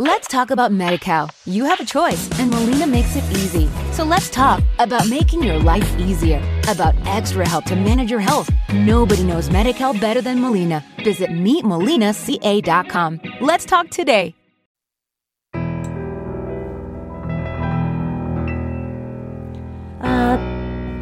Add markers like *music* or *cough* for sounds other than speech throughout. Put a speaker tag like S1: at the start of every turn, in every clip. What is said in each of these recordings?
S1: Let's talk about MediCal. You have a choice, and Molina makes it easy. So let's talk about making your life easier, about extra help to manage your health. Nobody knows MediCal better than Molina. Visit meetmolinaca.com. Let's talk today.
S2: A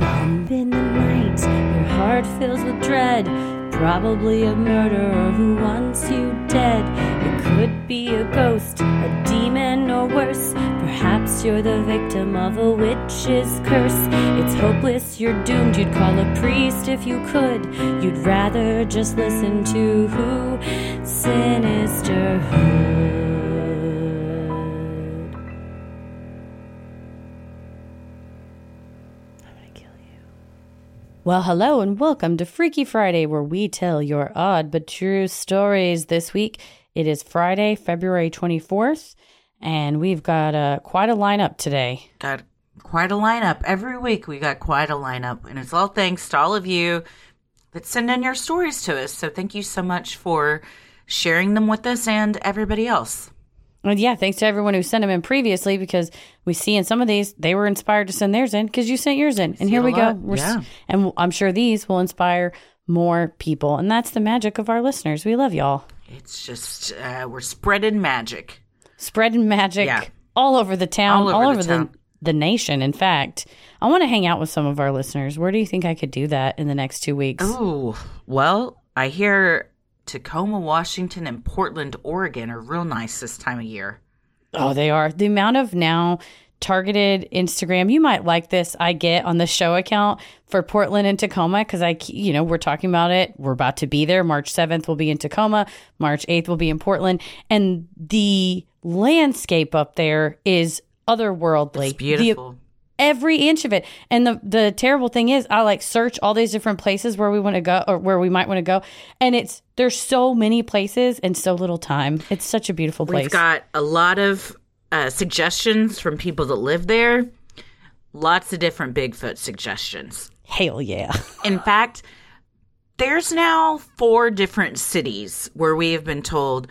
S2: bump in the night, your heart fills with dread. Probably a murderer who wants you dead. Could be a ghost, a demon, or worse. Perhaps you're the victim of a witch's curse. It's hopeless, you're doomed. You'd call a priest if you could. You'd rather just listen to who? Sinisterhood. I'm gonna kill you. Well, hello and welcome to Freaky Friday, where we tell your odd but true stories. This week it is Friday, February 24th, and we've got uh, quite a lineup today.
S3: got quite a lineup every week we got quite a lineup and it's all thanks to all of you that send in your stories to us so thank you so much for sharing them with us and everybody else
S2: And yeah, thanks to everyone who sent them in previously because we see in some of these they were inspired to send theirs in because you sent yours in. And here we
S3: a
S2: go. We're s-
S3: yeah.
S2: And I'm sure these will inspire more people. And that's the magic of our listeners. We love y'all.
S3: It's just uh, we're spreading magic
S2: Spreading magic
S3: Yeah.
S2: all over the town,
S3: All
S2: all
S3: over
S2: over,
S3: the
S2: the, the, nation. In fact, I want to hang out with some of our listeners. Where do you think I could do that in the next two weeks?
S3: oh well i hear tacoma washington and portland oregon are real nice this time of year
S2: Oh, they are. The amount of now targeted Instagram, you might like this, I get on the show account for Portland and Tacoma because I, you know, we're talking about it. We're about to be there. March 7th will be in Tacoma, March 8th will be in Portland. And the landscape up there is otherworldly.
S3: it's
S2: The-
S3: beautiful
S2: every inch of it. And the the terrible thing is, I like search all these different places where we want to go or where we might want to go, and it's there's so many places and so little time. It's such a beautiful place.
S3: We've got a lot of uh, suggestions from people that live there. Lots of different Bigfoot suggestions.
S2: Hell yeah. *laughs*
S3: In fact, there's now four different cities where we have been told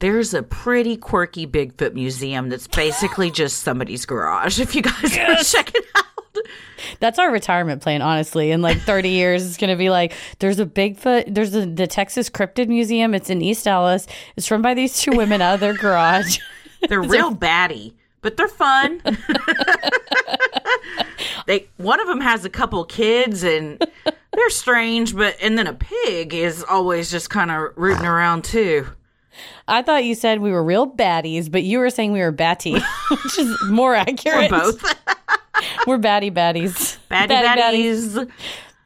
S3: there's a pretty quirky Bigfoot museum that's basically *gasps* just somebody's garage. If you guys want to check it out.
S2: That's our retirement plan, honestly. In like 30 *laughs* years, it's going to be like there's a Bigfoot, there's a, the Texas Cryptid Museum. It's in East Dallas. It's run by these two women out of their garage. *laughs* *laughs*
S3: They're real batty, but they're fun. *laughs* they one of them has a couple kids and they're strange, but and then a pig is always just kind of rooting around too.
S2: I thought you said we were real baddies, but you were saying we were batty, *laughs* which is more
S3: Or
S2: accurate.
S3: both.
S2: We're batty baddies.
S3: Batty baddies.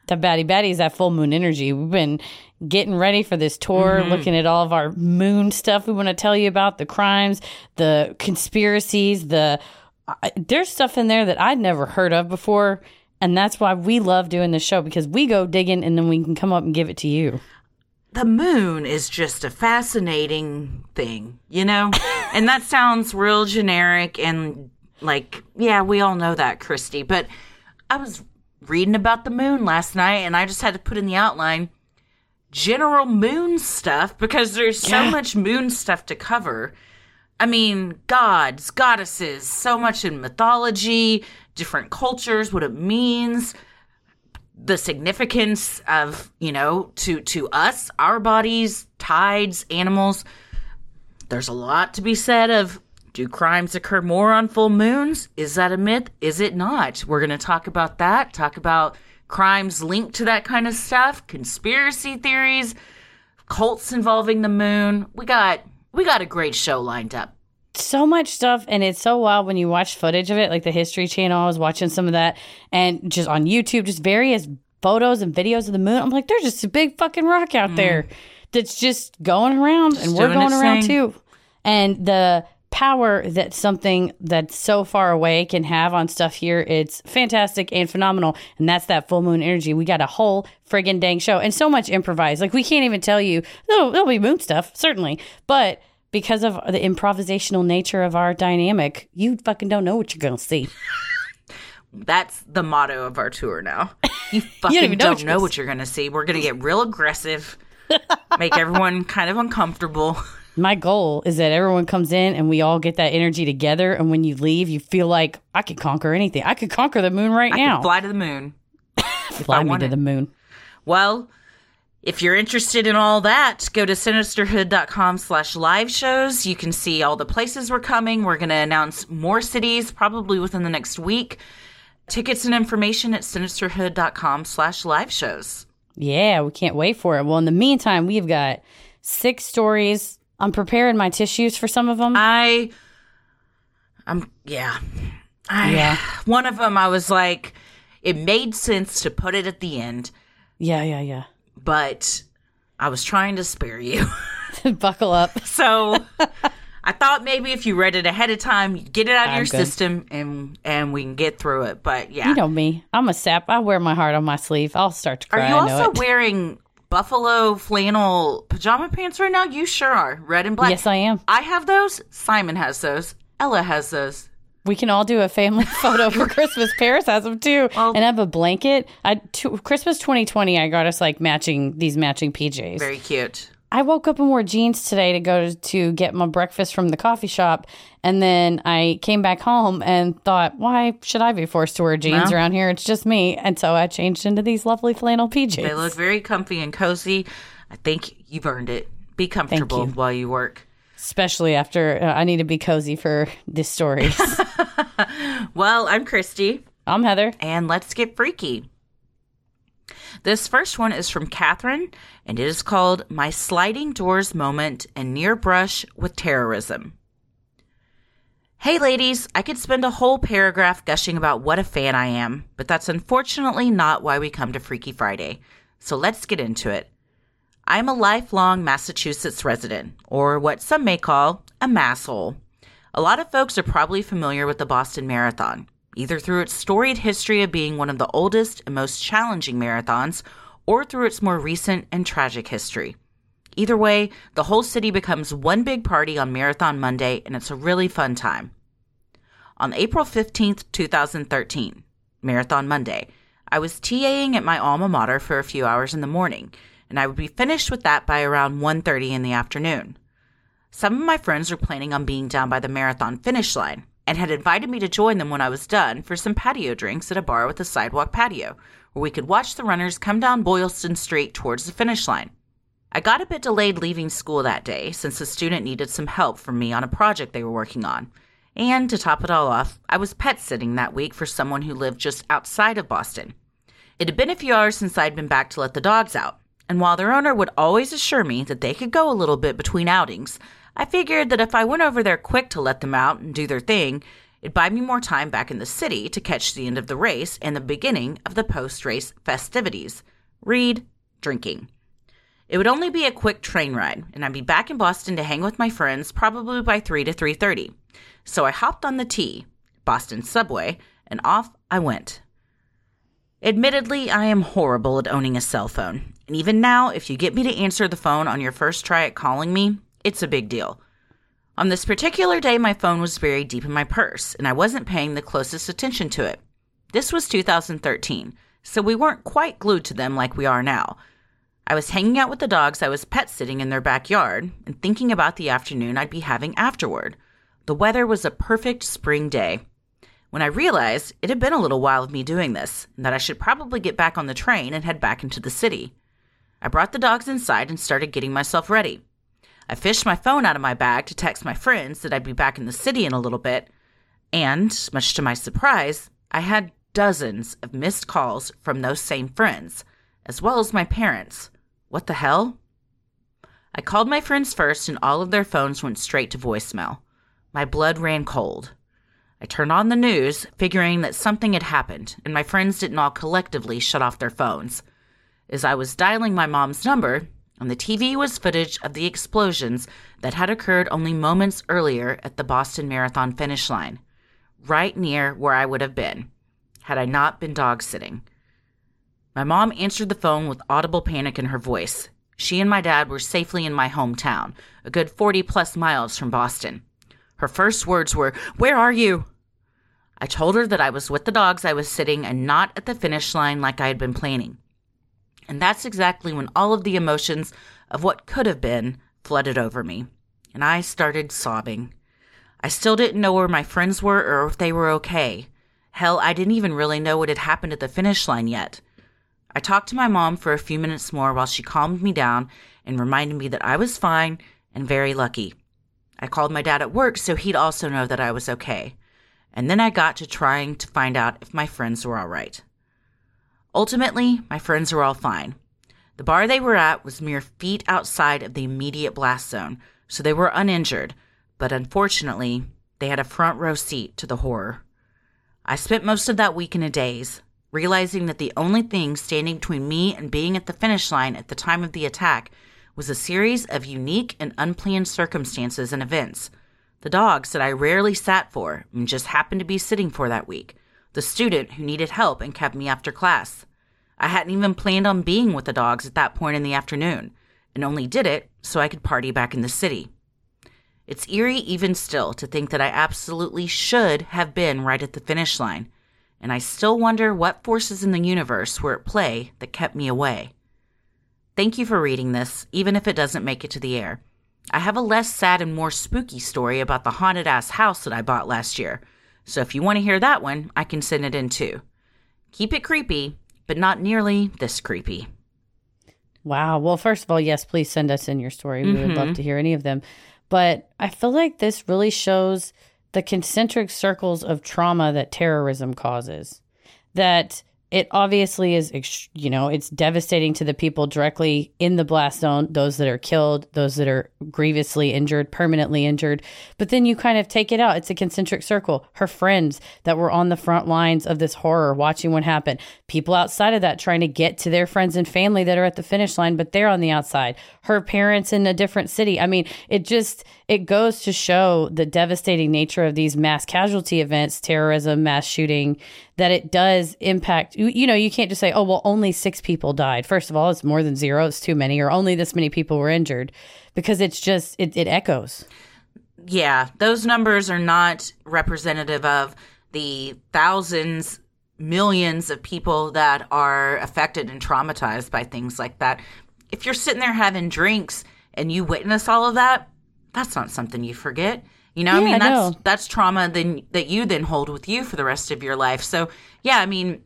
S2: The batty baddies, that full moon energy. We've been getting ready for this tour,
S3: Mm-hmm.
S2: looking at all of our moon stuff we want to tell you about the crimes, the conspiracies, the. I there's stuff in there that I'd never heard of before. And that's why we love doing this show because we go digging and then we can come up and give it to you.
S3: The moon is just a fascinating thing, you know? *laughs* and that sounds real generic and like, yeah, we all know that, Christy. But I was reading about the moon last night and I just had to put in the outline general moon stuff because there's so
S2: Yeah.
S3: much moon stuff to cover. I mean, gods, goddesses, so much in mythology, different cultures, what it means, the significance of, you know, to to us, our bodies, tides, animals. There's a lot to be said of do crimes occur more on full moons? Is that a myth? Is it not? We're going to talk about that, talk about crimes linked to that kind of stuff, conspiracy theories, cults involving the moon. We got we got a great show lined up.
S2: so much stuff and it's so wild when you watch footage of it like the history channel i was watching some of that and just on youtube just various photos and videos of the moon i'm like there's just a big fucking rock out mm. there that's just going around and we're going around
S3: thing.
S2: too and the power that something that's so far away can have on stuff here it's fantastic and phenomenal and that's that full moon energy we got a whole friggin' dang show and so much improvised like we can't even tell you there'll, there'll be moon stuff certainly but because of the improvisational nature of our dynamic, you fucking don't know what you're gonna see. *laughs*
S3: That's the motto of our tour now. You *laughs* fucking
S2: even know
S3: don't
S2: what
S3: know, what you're going to see. We're going to get real aggressive, make everyone kind of uncomfortable. *laughs*
S2: My goal is that everyone comes in and we all get that energy together. And when you leave, you feel like I could conquer anything. I could conquer the moon right
S3: I
S2: now.
S3: fly to the moon. *laughs*
S2: Fly me to the moon.
S3: Well, if you're interested in all that, go to sinisterhood.com slash live shows. You can see all the places we're coming. We're going to announce more cities probably within the next week. Tickets and information at sinisterhood.com slash live shows.
S2: Yeah, we can't wait for it. Well, in the meantime, we've got six stories. I'm preparing my tissues for some of them.
S3: I, I'm, yeah. I,
S2: Yeah.
S3: One of them, I was like, it made sense to put it at the end,
S2: yeah, yeah, yeah.
S3: but I was trying to spare you. *laughs* *laughs*
S2: Buckle up.
S3: So I thought maybe if you read it ahead of time, you'd get it out of
S2: I'm
S3: your
S2: good.
S3: system and and we can get through it. But yeah.
S2: You know me. I'm a sap. I wear my heart on my sleeve. I'll start to cry. are you
S3: also wearing buffalo flannel pajama pants right now? You sure are. Red and black.
S2: Yes, I am.
S3: I have those. Simon has those. Ella has those.
S2: We can all do a family *laughs* photo for Christmas. Paris has them too,
S3: Well-
S2: and I have a blanket. I to, Christmas 2020. I got us like matching these matching PJs.
S3: Very cute.
S2: I woke up and wore jeans today to go to, get my breakfast from the coffee shop, and then I came back home and thought, why should I be forced to wear jeans
S3: Well.
S2: around here? It's just me, and so I changed into these lovely flannel PJs.
S3: They look very comfy and cozy. I think you've earned it. Be comfortable
S2: you.
S3: while you work.
S2: Especially after uh, I need to be cozy for this story. *laughs*
S3: Well, I'm Christy.
S2: I'm Heather.
S3: and let's get freaky. This first one is from Catherine, and it is called My Sliding Doors Moment and Near Brush with Terrorism. Hey ladies, I could spend a whole paragraph gushing about what a fan I am, but that's unfortunately not why we come to Freaky Friday. So let's get into it. I'm a lifelong Massachusetts resident, or what some may call a masshole. A lot of folks are probably familiar with the Boston Marathon, either through its storied history of being one of the oldest and most challenging marathons, or through its more recent and tragic history. Either way, the whole city becomes one big party on Marathon Monday, and it's a really fun time. On April 15th, 2013, Marathon Monday, I was TAing at my alma mater for a few hours in the morning, and I would be finished with that by around 1:30 in the afternoon. Some of my friends were planning on being down by the marathon finish line and had invited me to join them when I was done for some patio drinks at a bar with a sidewalk patio, where we could watch the runners come down Boylston Street towards the finish line. I got a bit delayed leaving school that day since a student needed some help from me on a project they were working on. And to top it all off, I was pet sitting that week for someone who lived just outside of Boston. It had been a few hours since I'd been back to let the dogs out, and while their owner would always assure me that they could go a little bit between outings, I figured that if I went over there quick to let them out and do their thing, it'd buy me more time back in the city to catch the end of the race and the beginning of the post race festivities. Read, drinking. It would only be a quick train ride, and I'd be back in Boston to hang with my friends probably by 3 to 3:30. So I hopped on the T, Boston subway, and off I went. Admittedly, I am horrible at owning a cell phone, and even now, if you get me to answer the phone on your first try at calling me, it's a big deal. On this particular day, my phone was buried deep in my purse, and I wasn't paying the closest attention to it. This was 2013, so we weren't quite glued to them like we are now. I was hanging out with the dogs I was pet sitting in their backyard and thinking about the afternoon I'd be having afterward. The weather was a perfect spring day. When I realized it had been a little while of me doing this, and that I should probably get back on the train and head back into the city. I brought the dogs inside and started getting myself ready. I fished my phone out of my bag to text my friends that I'd be back in the city in a little bit, and, much to my surprise, I had dozens of missed calls from those same friends, as well as my parents. What the hell? I called my friends first, and all of their phones went straight to voicemail. My blood ran cold. I turned on the news, figuring that something had happened, and my friends didn't all collectively shut off their phones. As I was dialing my mom's number, on the TV was footage of the explosions that had occurred only moments earlier at the Boston Marathon finish line, right near where I would have been, had I not been dog sitting. My mom answered the phone with audible panic in her voice. She and my dad were safely in my hometown, a good 40 plus miles from Boston. Her first words were, Where are you? I told her that I was with the dogs I was sitting and not at the finish line like I had been planning. And that's exactly when all of the emotions of what could have been flooded over me. and I started sobbing. I still didn't know where my friends were or if they were okay. Hell, I didn't even really know what had happened at the finish line yet. I talked to my mom for a few minutes more while she calmed me down and reminded me that I was fine and very lucky. I called my dad at work so he'd also know that I was okay. And then I got to trying to find out if my friends were all right. Ultimately, my friends were all fine. The bar they were at was mere feet outside of the immediate blast zone, so they were uninjured, but unfortunately, they had a front row seat to the horror. I spent most of that week in a daze, realizing that the only thing standing between me and being at the finish line at the time of the attack was a series of unique and unplanned circumstances and events. The dogs that I rarely sat for and just happened to be sitting for that week. The student who needed help and kept me after class. I hadn't even planned on being with the dogs at that point in the afternoon, and only did it so I could party back in the city. It's eerie even still to think that I absolutely should have been right at the finish line, and I still wonder what forces in the universe were at play that kept me away. Thank you for reading this, even if it doesn't make it to the air. I have a less sad and more spooky story about the haunted ass house that I bought last year, so if you want to hear that one, I can send it in too. Keep it creepy, but not nearly this creepy.
S2: Wow. Well, first of all, yes, please send us in your story. We would love mm-hmm. to hear any of them. But I feel like this really shows the concentric circles of trauma that terrorism causes. That it obviously is, you know, it's devastating to the people directly in the blast zone, those that are killed, those that are grievously injured, permanently injured. But then you kind of take it out. It's a concentric circle. Her friends that were on the front lines of this horror, watching what happened, people outside of that trying to get to their friends and family that are at the finish line, but they're on the outside. Her parents in a different city. I mean, it just, it goes to show the devastating nature of these mass casualty events, terrorism, mass shooting, that it does impact. You, you know, you can't just say, oh, well, only six people died. First of all, it's more than zero, it's too many, or only this many people were injured because it's just, it, it echoes.
S3: Yeah, those numbers are not representative of the thousands, millions of people that are affected and traumatized by things like that. If you're sitting there having drinks and you witness all of that, that's not something you forget. You know, I
S2: Yeah,
S3: mean, that's
S2: no.
S3: that's trauma then that you then hold with you for the rest of your life. So, yeah, I mean,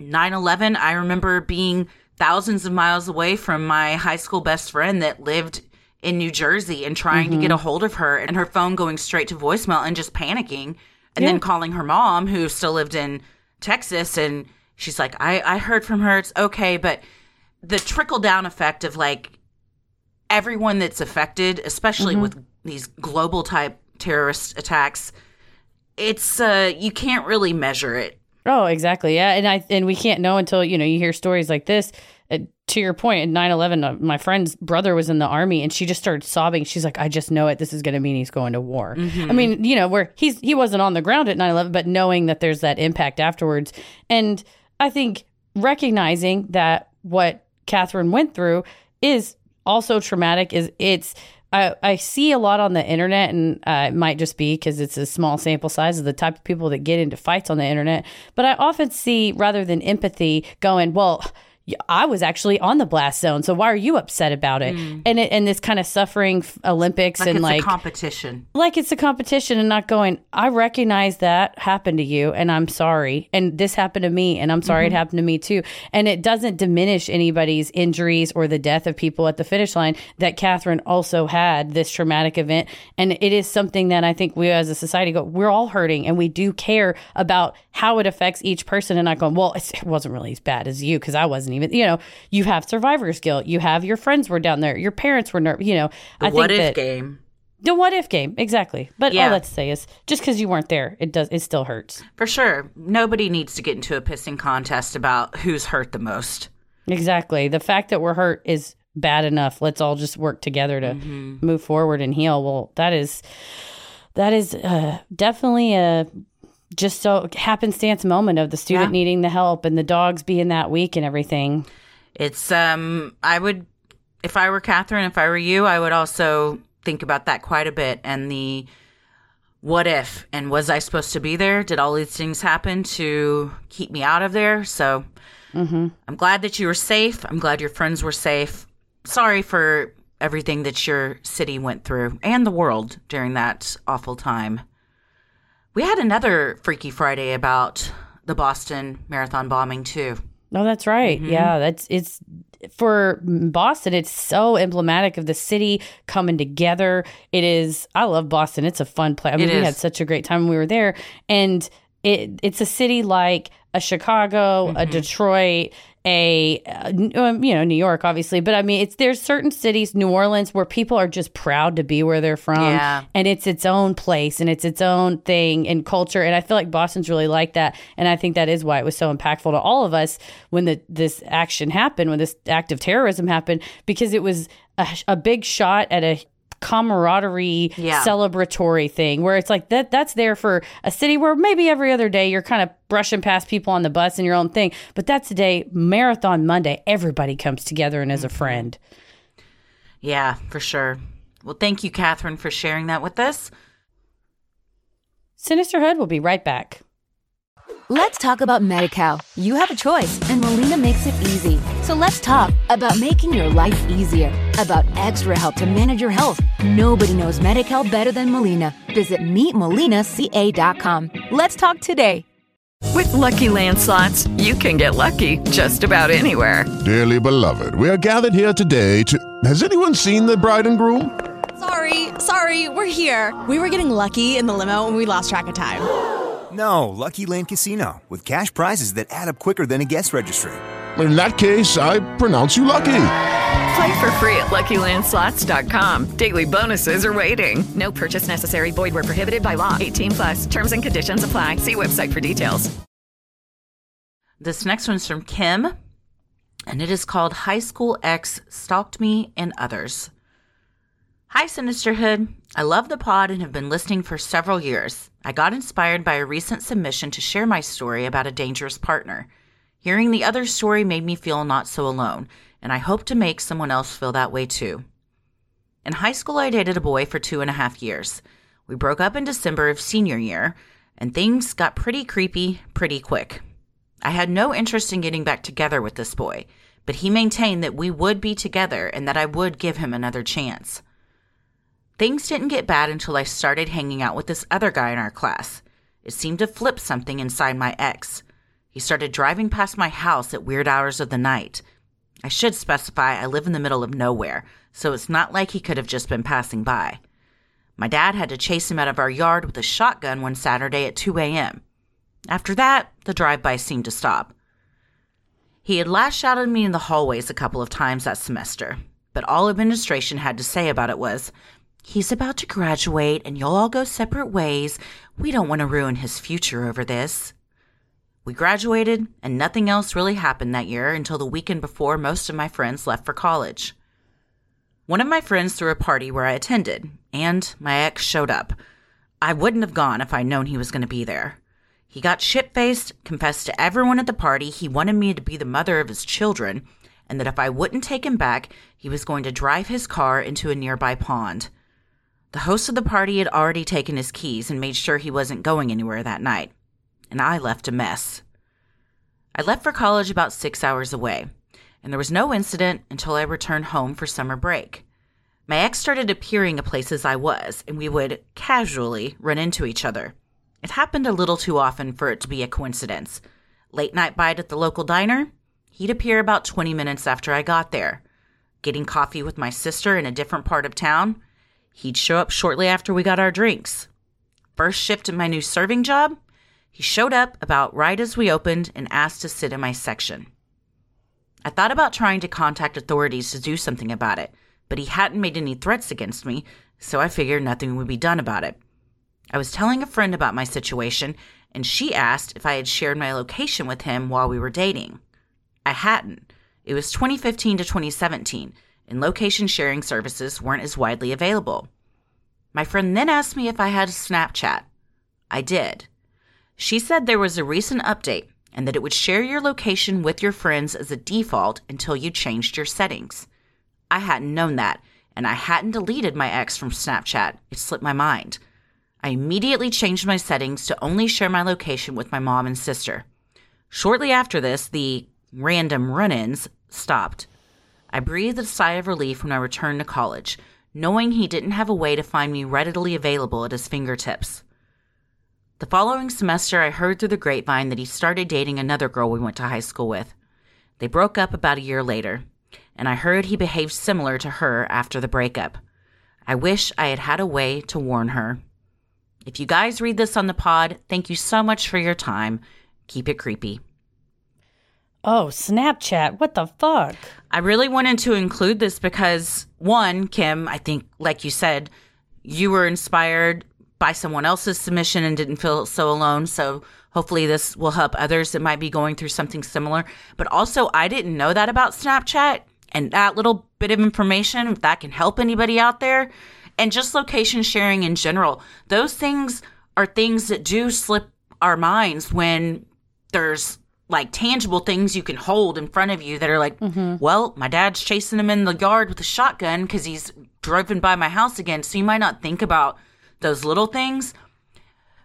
S3: 9/11, I remember being thousands of miles away from my high school best friend that lived in New Jersey and trying to get mm-hmm. a hold of her and her phone going straight to voicemail and just panicking and then calling her mom who still lived in Texas and she's like I I heard from her it's okay but the trickle down effect of like everyone that's affected especially with these global type terrorist attacks it's uh you can't really measure it
S2: Oh, exactly. Yeah, and I and we can't know until you know you hear stories like this. Uh, to your point, at 9-11, uh, my friend's brother was in the army, and she just started sobbing. She's like, "I just know it. This is going to mean he's going to war." I mean, you know, where he's he wasn't on the ground at 9-11, but knowing that there's that impact afterwards, and I think recognizing that what Catherine went through is also traumatic. Is it's I, I see a lot on the internet, and uh, it might just be because it's a small sample size of the type of people that get into fights on the internet. But I often see, rather than empathy, going, well, I was actually on the blast zone, so why are you upset about it? And it, and this kind of suffering Olympics
S3: Mm. like
S2: and
S3: it's
S2: like
S3: a competition
S2: like it's a competition and not going i recognize that happened to you and i'm sorry and this happened to me and i'm sorry
S3: Mm-hmm.
S2: it happened to me too and it doesn't diminish anybody's injuries or the death of people at the finish line that catherine also had this traumatic event and it is something that i think we as a society go we're all hurting and we do care about how it affects each person and not going well it's- it wasn't really as bad as you because i wasn't even you know you have survivor's guilt you have your friends were down there your parents were nervous you know
S3: the
S2: i
S3: what
S2: think
S3: if
S2: that
S3: game
S2: the what if game, exactly. But
S3: Yeah.
S2: all let's say is just because you weren't there, it does it still hurts.
S3: For sure. Nobody needs to get into a pissing contest about who's hurt the most.
S2: Exactly. The fact that we're hurt is bad enough. Let's all just work together to move forward and heal. Well, that is that is uh, definitely a just so happenstance moment of the student
S3: Yeah.
S2: needing the help and the dogs being that weak and everything.
S3: It's um I would if I were Catherine, if I were you, I would also think about that quite a bit and the what if and was I supposed to be there? Did all these things happen to keep me out of there? So I'm glad that you were safe. I'm glad your friends were safe. Sorry for everything that your city went through and the world during that awful time. We had another Freaky Friday about the Boston Marathon bombing, too.
S2: No, that's right. Mm-hmm. Yeah, that's it's for Boston. It's so emblematic of the city coming together. It is. I love Boston. It's a fun place. I mean, we had such a great time when we were there, and it it's a city like a Chicago, a Detroit, a uh, um, you know New York, obviously. But I mean, it's there's certain cities, New Orleans, where people are just proud to be where they're from,
S3: Yeah.
S2: and it's its own place and it's its own thing and culture. And I feel like Boston's really like that, and I think that is why it was so impactful to all of us when the this action happened, when this act of terrorism happened, because it was a, a big shot at a camaraderie
S3: Yeah.
S2: celebratory thing where it's like that that's there for a city where maybe every other day you're kind of brushing past people on the bus and your own thing but that's the day marathon monday everybody comes together and is a mm-hmm. friend
S3: Yeah, for sure. Well, thank you, Catherine, for sharing that with us.
S2: sinisterhood will be right back
S1: Let's talk about MediCal. You have a choice, and Molina makes it easy. So let's talk about making your life easier, about extra help to manage your health. Nobody knows MediCal better than Molina. Visit meetmolinaca.com. Let's talk today.
S4: With Lucky Land slots, you can get lucky just about anywhere.
S5: Dearly beloved, we are gathered here today to. Has anyone seen the bride and groom?
S6: Sorry, sorry, we're here. We were getting lucky in the limo and we lost track of time.
S7: No, Lucky Land Casino, with cash prizes that add up quicker than a guest registry.
S5: In that case, I pronounce you lucky.
S4: Play for free at LuckyLandSlots.com. Daily bonuses are waiting. No purchase necessary. Void where prohibited by law. 18 plus. Terms and conditions apply. See website for details.
S3: This next one's from Kim, and it is called High School X Stalked Me and Others. Hi, Sinisterhood. I love the pod and have been listening for several years. I got inspired by a recent submission to share my story about a dangerous partner. Hearing the other story made me feel not so alone, and I hope to make someone else feel that way too. In high school, I dated a boy for two and a half years. We broke up in December of senior year, and things got pretty creepy pretty quick. I had no interest in getting back together with this boy, but he maintained that we would be together and that I would give him another chance. Things didn't get bad until I started hanging out with this other guy in our class. It seemed to flip something inside my ex. He started driving past my house at weird hours of the night. I should specify I live in the middle of nowhere, so it's not like he could have just been passing by. My dad had to chase him out of our yard with a shotgun one Saturday at 2 a.m. After that, the drive by seemed to stop. He had lashed out at me in the hallways a couple of times that semester, but all administration had to say about it was, He's about to graduate and you'll all go separate ways. We don't want to ruin his future over this. We graduated, and nothing else really happened that year until the weekend before most of my friends left for college. One of my friends threw a party where I attended, and my ex showed up. I wouldn't have gone if I'd known he was going to be there. He got shit faced, confessed to everyone at the party he wanted me to be the mother of his children, and that if I wouldn't take him back, he was going to drive his car into a nearby pond. The host of the party had already taken his keys and made sure he wasn't going anywhere that night, and I left a mess. I left for college about six hours away, and there was no incident until I returned home for summer break. My ex started appearing at places I was, and we would casually run into each other. It happened a little too often for it to be a coincidence. Late night bite at the local diner, he'd appear about 20 minutes after I got there. Getting coffee with my sister in a different part of town, he'd show up shortly after we got our drinks. First shift at my new serving job, he showed up about right as we opened and asked to sit in my section. I thought about trying to contact authorities to do something about it, but he hadn't made any threats against me, so I figured nothing would be done about it. I was telling a friend about my situation, and she asked if I had shared my location with him while we were dating. I hadn't. It was 2015 to 2017, and location sharing services weren't as widely available. My friend then asked me if I had Snapchat. I did. She said there was a recent update and that it would share your location with your friends as a default until you changed your settings. I hadn't known that, and I hadn't deleted my ex from Snapchat. It slipped my mind. I immediately changed my settings to only share my location with my mom and sister. Shortly after this, the random run ins stopped. I breathed a sigh of relief when I returned to college, knowing he didn't have a way to find me readily available at his fingertips. The following semester, I heard through the grapevine that he started dating another girl we went to high school with. They broke up about a year later, and I heard he behaved similar to her after the breakup. I wish I had had a way to warn her. If you guys read this on the pod, thank you so much for your time. Keep it creepy.
S2: Oh, Snapchat. What the fuck?
S3: I really wanted to include this because, one, Kim, I think, like you said, you were inspired by someone else's submission and didn't feel so alone. So hopefully this will help others that might be going through something similar. But also, I didn't know that about Snapchat and that little bit of information, if that can help anybody out there, and just location sharing in general. Those things are things that do slip our minds when there's like tangible things you can hold in front of you that are like, well, my dad's chasing him in the yard with a shotgun because he's driven by my house again. So you might not think about those little things.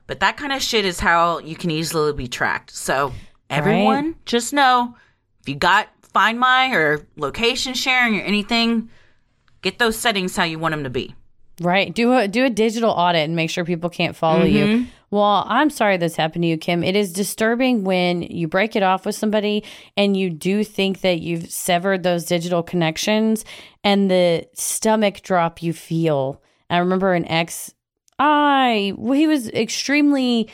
S3: But that kind of shit is how you can easily be tracked. So everyone, just know if you got Find My or location sharing or anything, get those settings how you want them to be.
S2: Right. Do a do a digital audit and make sure people can't follow you. Mm-hmm. Well, I'm sorry this happened to you, Kim. It is disturbing when you break it off with somebody and you do think that you've severed those digital connections and the stomach drop you feel. I remember an ex I he was extremely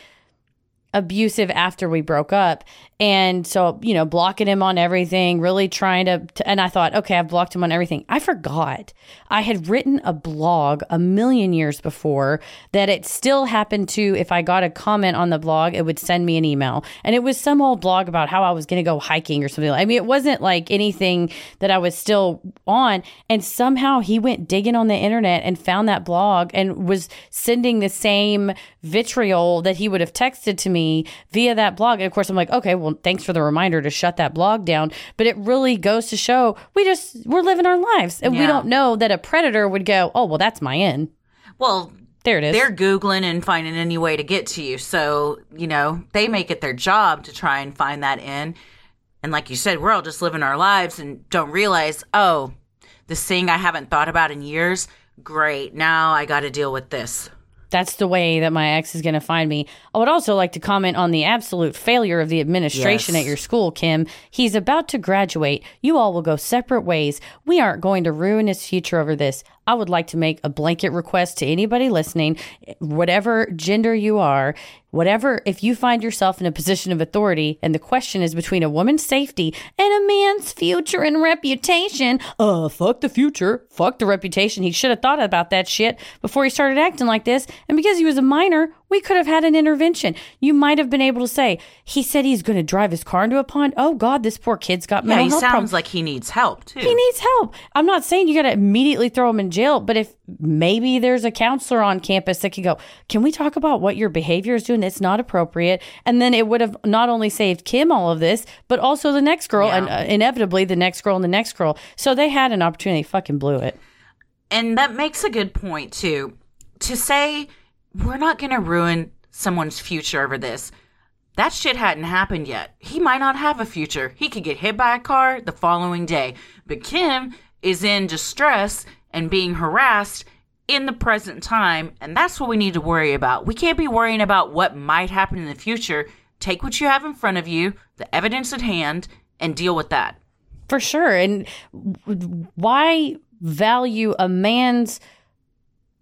S2: abusive after we broke up. And so you know blocking him on everything really trying to, to and i thought okay i've blocked him on everything. I forgot. I had written a blog a million years before that it still happened to if i got a comment on the blog it would send me an email. And it was some old blog about how i was going to go hiking or something. I mean it wasn't like anything that i was still on. And somehow he went digging on the internet and found that blog and was sending the same vitriol that he would have texted to me via that blog and of course i'm like okay well thanks for the reminder to shut that blog down but it really goes to show we just we're living our lives and we don't know that a predator would go oh well that's my in
S3: Well,
S2: there it is
S3: they're Googling and finding any way to get to you. So, you know, they make it their job to try and find that in. And like you said, we're all just living our lives and don't realize, oh, this thing I haven't thought about in years. Great. Now I got to deal with this.
S2: That's the way that my ex is going to find me. I would also like to comment on the absolute failure of the administration
S3: Yes.
S2: at your school, Kim. He's about to graduate. You all will go separate ways. We aren't going to ruin his future over this. I would like to make a blanket request to anybody listening, whatever gender you are, whatever, if you find yourself in a position of authority and the question is between a woman's safety and a man's future and reputation, uh, fuck the future, fuck the reputation. He should have thought about that shit before he started acting like this. And because he was a minor, we could have had an intervention. You might have been able to say, he said he's going to drive his car into a pond. Oh God, this poor kid's got
S3: Yeah,
S2: mental
S3: he
S2: health
S3: sounds
S2: problems.
S3: like he needs help too.
S2: He needs help. I'm not saying you got to immediately throw him in jail, but if maybe there's a counselor on campus that can go, can we talk about what your behavior is doing that's not appropriate? And then it would have not only saved Kim all of this, but also the next girl, and uh, inevitably the next girl and the next girl. So they had an opportunity, fucking blew it.
S3: And that makes a good point too. To say we're not going to ruin someone's future over this. That shit hadn't happened yet. He might not have a future. He could get hit by a car the following day. But Kim is in distress and being harassed in the present time, and that's what we need to worry about. We can't be worrying about what might happen in the future. Take what you have in front of you, the evidence at hand, and deal with that.
S2: For sure. And why value a man's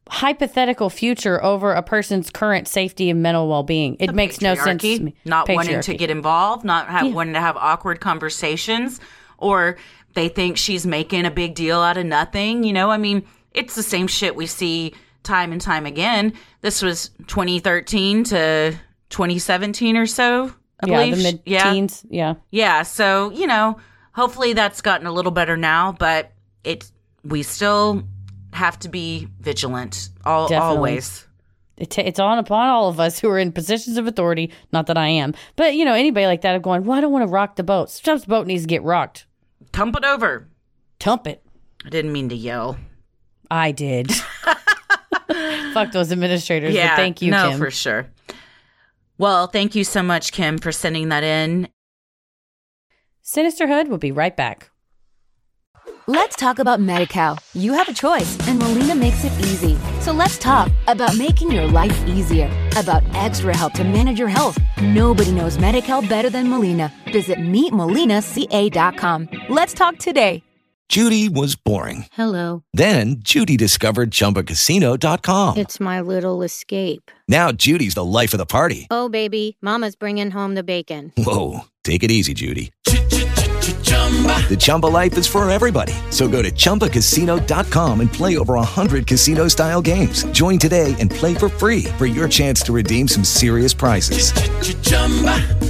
S2: hypothetical future over a person's current safety and mental well being? It makes no sense.
S3: Not wanting to get involved, not ha- wanting to have awkward conversations, or they think she's making a big deal out of nothing. You know, I mean, it's the same shit we see time and time again. This was 2013 to 2017 or so. I
S2: yeah,
S3: believe.
S2: the mid
S3: yeah,
S2: teens. Yeah.
S3: yeah. So you know, hopefully that's gotten a little better now, but it we still have to be vigilant. All
S2: Definitely.
S3: always.
S2: it ta it's on upon all of us who are in positions of authority. Not that I am, but you know, anybody like that of going, well, I don't want to rock the boat. Sometimes the boat needs to get rocked.
S3: Tump it over.
S2: Tump it.
S3: I didn't mean to yell.
S2: I did. *laughs* Fuck those administrators. but thank you,
S3: no,
S2: Kim.
S3: for sure. Well, thank you so much, Kim, for sending that in.
S2: Sinisterhood will be right back.
S1: Let's talk about MediCal. You have a choice, and Molina makes it easy. So let's talk about making your life easier, about extra help to manage your health. Nobody knows MediCal better than Molina. Visit meetmolinaca.com. Let's talk today.
S8: Judy was boring.
S2: Hello.
S8: Then Judy discovered ChumbaCasino.com.
S2: It's my little escape.
S8: Now Judy's the life of the party.
S2: Oh, baby, Mama's bringing home the bacon.
S8: Whoa, take it easy, Judy. The Chumba life is for everybody. So go to ChumbaCasino.com and play over 100 casino style games. Join today and play for free for your chance to redeem some serious prizes.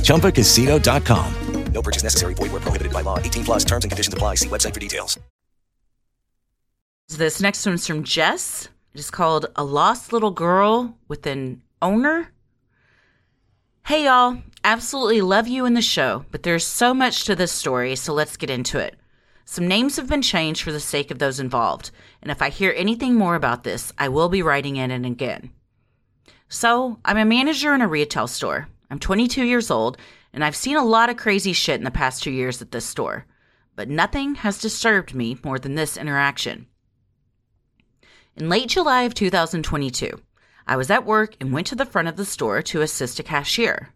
S8: ChumbaCasino.com. No purchase necessary. Void where prohibited by law. 18 plus terms and conditions apply. See website for details.
S3: This next one's from Jess. It is called A Lost Little Girl with an Owner. Hey, y'all. Absolutely love you in the show, but there's so much to this story, so let's get into it. Some names have been changed for the sake of those involved, and if I hear anything more about this, I will be writing in it again. So, I'm a manager in a retail store. I'm 22 years old, and I've seen a lot of crazy shit in the past two years at this store, but nothing has disturbed me more than this interaction. In late July of 2022, I was at work and went to the front of the store to assist a cashier.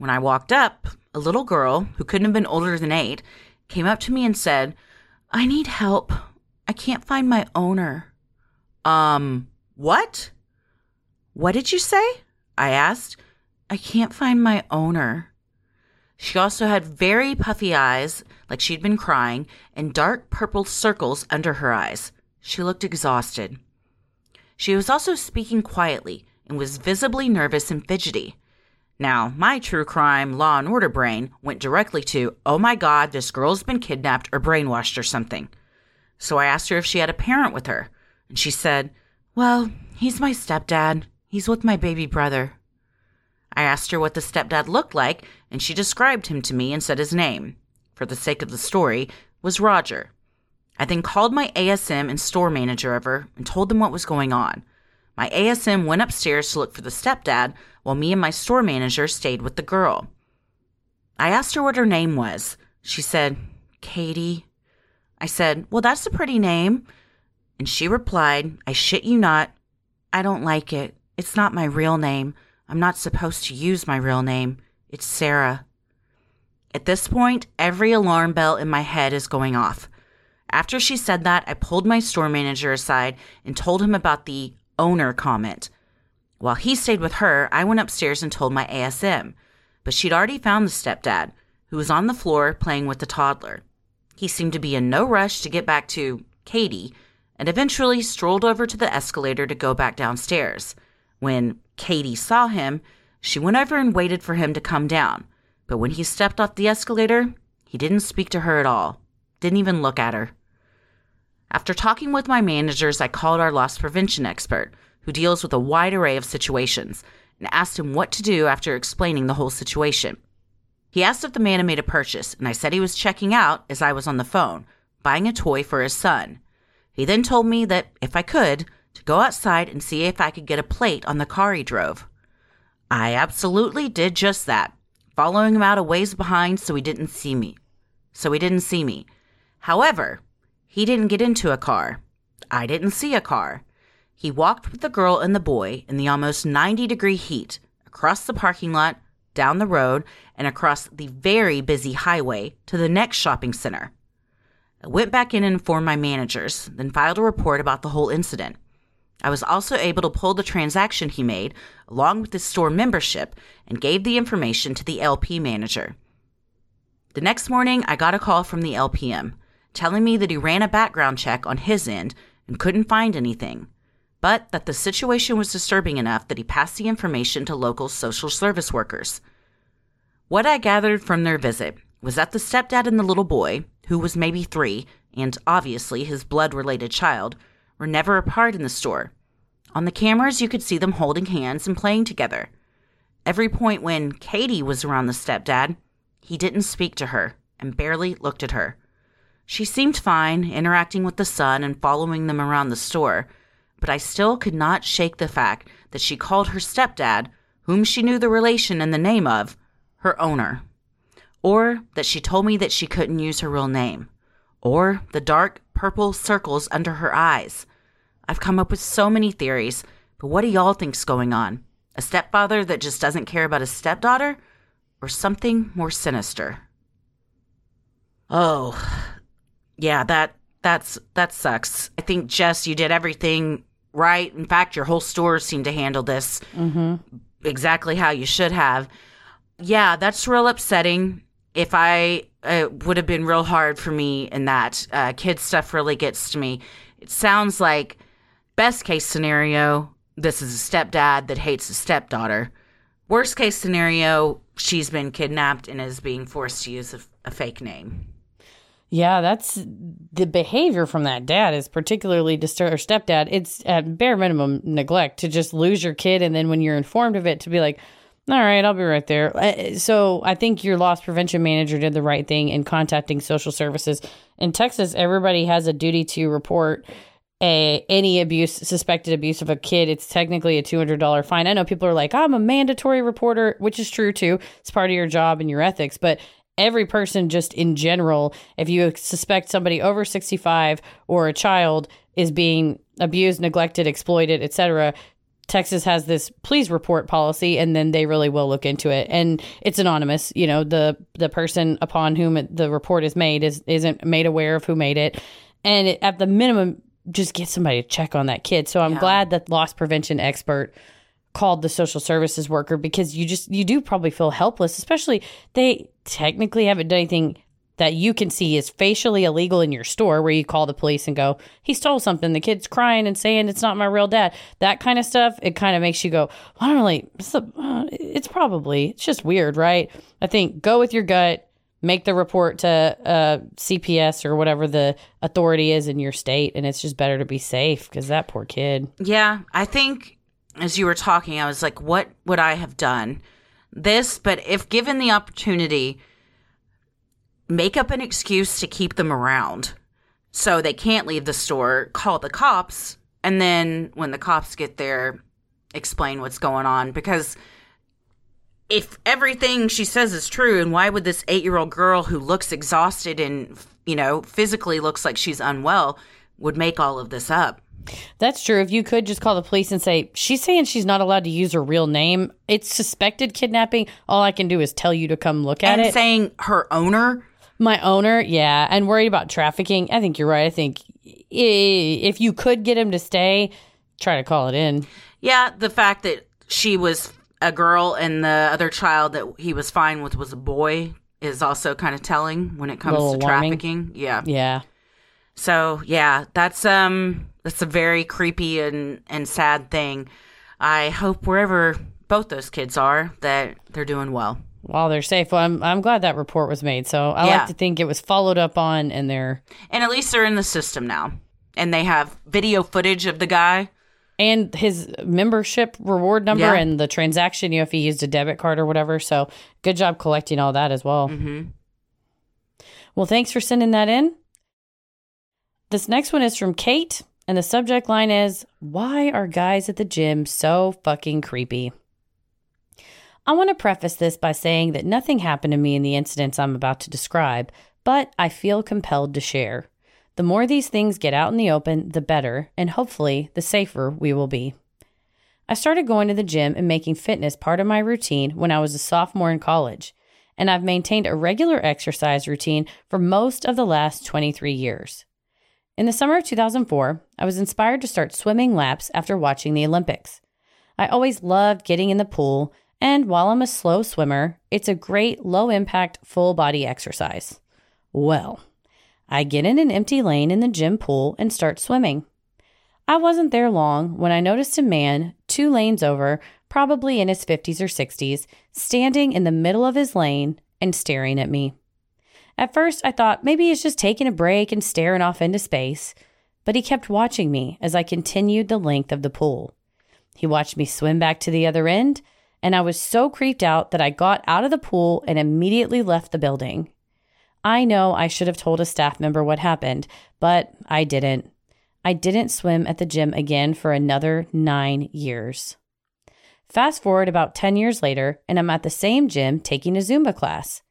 S3: When I walked up, a little girl, who couldn't have been older than eight, came up to me and said, I need help. I can't find my owner. Um, what? What did you say? I asked. I can't find my owner. She also had very puffy eyes, like she'd been crying, and dark purple circles under her eyes. She looked exhausted. She was also speaking quietly and was visibly nervous and fidgety. Now, my true crime law and order brain went directly to, oh my god, this girl's been kidnapped or brainwashed or something. So I asked her if she had a parent with her, and she said, well, he's my stepdad. He's with my baby brother. I asked her what the stepdad looked like, and she described him to me and said his name, for the sake of the story, was Roger. I then called my ASM and store manager over and told them what was going on. My ASM went upstairs to look for the stepdad, while me and my store manager stayed with the girl. I asked her what her name was. She said, Katie. I said, Well, that's a pretty name. And she replied, I shit you not. I don't like it. It's not my real name. I'm not supposed to use my real name. It's Sarah. At this point, every alarm bell in my head is going off. After she said that, I pulled my store manager aside and told him about the owner comment. While he stayed with her, I went upstairs and told my ASM, but she'd already found the stepdad, who was on the floor playing with the toddler. He seemed to be in no rush to get back to Katie and eventually strolled over to the escalator to go back downstairs. When Katie saw him, she went over and waited for him to come down, but when he stepped off the escalator, he didn't speak to her at all, didn't even look at her. After talking with my managers, I called our loss prevention expert, who deals with a wide array of situations, and asked him what to do after explaining the whole situation. He asked if the man had made a purchase, and I said he was checking out as I was on the phone, buying a toy for his son. He then told me that, if I could, to go outside and see if I could get a plate on the car he drove. I absolutely did just that, following him out a ways behind so he didn't see me. So he didn't see me. However, he didn't get into a car. I didn't see a car. He walked with the girl and the boy in the almost 90 degree heat across the parking lot, down the road, and across the very busy highway to the next shopping center. I went back in and informed my managers, then filed a report about the whole incident. I was also able to pull the transaction he made along with his store membership and gave the information to the LP manager. The next morning, I got a call from the LPM telling me that he ran a background check on his end and couldn't find anything, but that the situation was disturbing enough that he passed the information to local social service workers. What I gathered from their visit was that the stepdad and the little boy, who was maybe three, and obviously his blood related child, were never apart in the store. On the cameras, you could see them holding hands and playing together. Every point when Katie was around the stepdad, he didn't speak to her and barely looked at her. She seemed fine, interacting with the son and following them around the store, but I still could not shake the fact that she called her stepdad, whom she knew the relation and the name of, her owner. Or that she told me that she couldn't use her real name. or the dark purple circles under her eyes. I've come up with so many theories, but what do y'all think's going on? A stepfather that just doesn't care about his stepdaughter? Or something more sinister? Oh, yeah, that that's that sucks. I think Jess, you did everything right. In fact, your whole store seemed to handle this exactly how you should have. Yeah, that's real upsetting. If I it would have been real hard for me in that uh, kid stuff really gets to me. It sounds like best case scenario, this is a stepdad that hates his stepdaughter. Worst case scenario, she's been kidnapped and is being forced to use a, a fake name.
S2: Yeah, that's the behavior from that dad is particularly disturbing. or stepdad. It's at bare minimum neglect to just lose your kid, and then when you're informed of it, to be like, "All right, I'll be right there." Uh, So I think your loss prevention manager did the right thing in contacting social services. In Texas, everybody has a duty to report a any abuse, suspected abuse of a kid. It's technically a two hundred dollar fine. I know people are like, "I'm a mandatory reporter," which is true too. It's part of your job and your ethics, but every person just in general if you suspect somebody over 65 or a child is being abused neglected exploited etc texas has this please report policy and then they really will look into it. And it's anonymous you know the the person upon whom it, the report is made is isn't made aware of who made it. And it, at the minimum just get somebody to check on that kid. So i'm glad that loss prevention expert called the social services worker because you just you do probably feel helpless especially they technically haven't done anything that you can see is facially illegal in your store where you call the police and go he stole something. The kid's crying and saying it's not my real dad. That kind of stuff it kind of makes you go i don't really it's, a, uh, it's probably it's just weird right? I think go with your gut make the report to uh, cps or whatever the authority is in your state and it's just better to be safe because that poor kid.
S3: Yeah, I think as you were talking, I was like, what would I have done? This, but if given the opportunity, make up an excuse to keep them around so they can't leave the store, call the cops, and then when the cops get there, explain what's going on. Because if everything she says is true, and why would this eight year old girl who looks exhausted and, you know, physically looks like she's unwell would make all of this up?
S2: That's true. If you could just call the police and say, she's saying she's not allowed to use her real name, it's suspected kidnapping. All I can do is tell you to come look at
S3: and
S2: it.
S3: saying her owner
S2: My owner, yeah, and worried about trafficking. I think you're right. I think if you could get him to stay, try to call it in.
S3: Yeah, the fact that she was a girl and the other child that he was fine with was a boy is also kind of telling when it comes to trafficking. Yeah.
S2: Yeah.
S3: So, yeah, that's um that's a very creepy and and sad thing. I hope wherever both those kids are that they're doing well.
S2: While they're safe. Well, I'm, I'm glad that report was made. So I
S3: Yeah.
S2: like to think it was followed up on and they're,
S3: And at least they're in the system now. And they have video footage of the guy.
S2: and his membership reward number
S3: Yeah.
S2: and the transaction, you know, if he used a debit card or whatever. So good job collecting all that as well.
S3: Mm-hmm.
S2: Well, thanks for sending that in. This next one is from Kate, and the subject line is Why are guys at the gym so fucking creepy? I want to preface this by saying that nothing happened to me in the incidents I'm about to describe, but I feel compelled to share. The more these things get out in the open, the better, and hopefully, the safer we will be. I started going to the gym and making fitness part of my routine when I was a sophomore in college, and I've maintained a regular exercise routine for most of the last 23 years. In the summer of 2004, I was inspired to start swimming laps after watching the Olympics. I always loved getting in the pool, and while I'm a slow swimmer, it's a great low impact full body exercise. Well, I get in an empty lane in the gym pool and start swimming. I wasn't there long when I noticed a man two lanes over, probably in his 50s or 60s, standing in the middle of his lane and staring at me. At first, I thought maybe he's just taking a break and staring off into space, but he kept watching me as I continued the length of the pool. He watched me swim back to the other end, and I was so creeped out that I got out of the pool and immediately left the building. I know I should have told a staff member what happened, but I didn't. I didn't swim at the gym again for another nine years. Fast forward about 10 years later, and I'm at the same gym taking a Zumba class.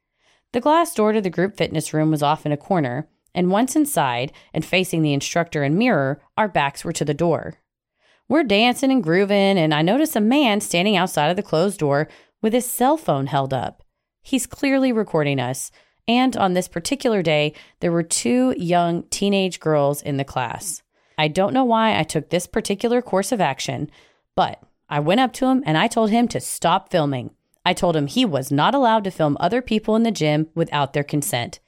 S2: The glass door to the group fitness room was off in a corner, And once inside and facing the instructor and mirror, our backs were to the door. We're dancing and grooving, and I notice a man standing outside of the closed door with his cell phone held up. He's clearly recording us. And on this particular day, there were two young teenage girls in the class. I don't know why I took this particular course of action, but I went up to him and I told him to stop filming. I told him he was not allowed to film other people in the gym without their consent.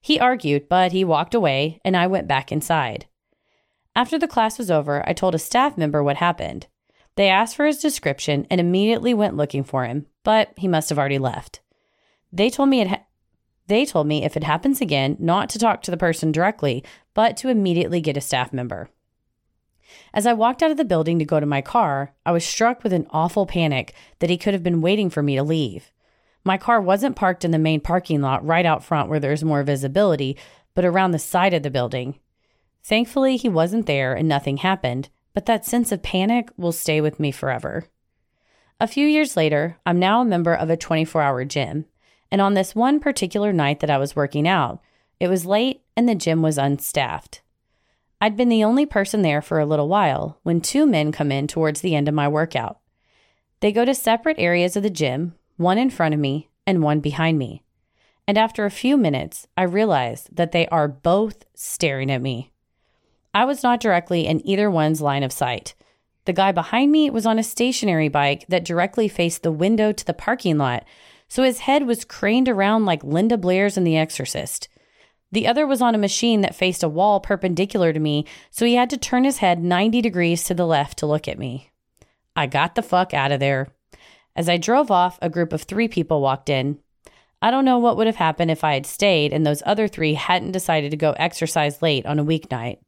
S2: He argued, but he walked away and I went back inside. After the class was over, I told a staff member what happened. They asked for his description and immediately went looking for him, but he must have already left. They told me it ha- they told me if it happens again, not to talk to the person directly, but to immediately get a staff member. As I walked out of the building to go to my car, I was struck with an awful panic that he could have been waiting for me to leave. My car wasn't parked in the main parking lot right out front where there's more visibility, but around the side of the building. Thankfully, he wasn't there and nothing happened, but that sense of panic will stay with me forever. A few years later, I'm now a member of a 24 hour gym. And on this one particular night that I was working out, it was late and the gym was unstaffed. I'd been the only person there for a little while when two men come in towards the end of my workout. They go to separate areas of the gym, one in front of me and one behind me. And after a few minutes, I realize that they are both staring at me. I was not directly in either one's line of sight. The guy behind me was on a stationary bike that directly faced the window to the parking lot, so his head was craned around like Linda Blair's in The Exorcist. The other was on a machine that faced a wall perpendicular to me, so he had to turn his head 90 degrees to the left to look at me. I got the fuck out of there. As I drove off, a group of three people walked in. I don't know what would have happened if I had stayed and those other three hadn't decided to go exercise late on a weeknight.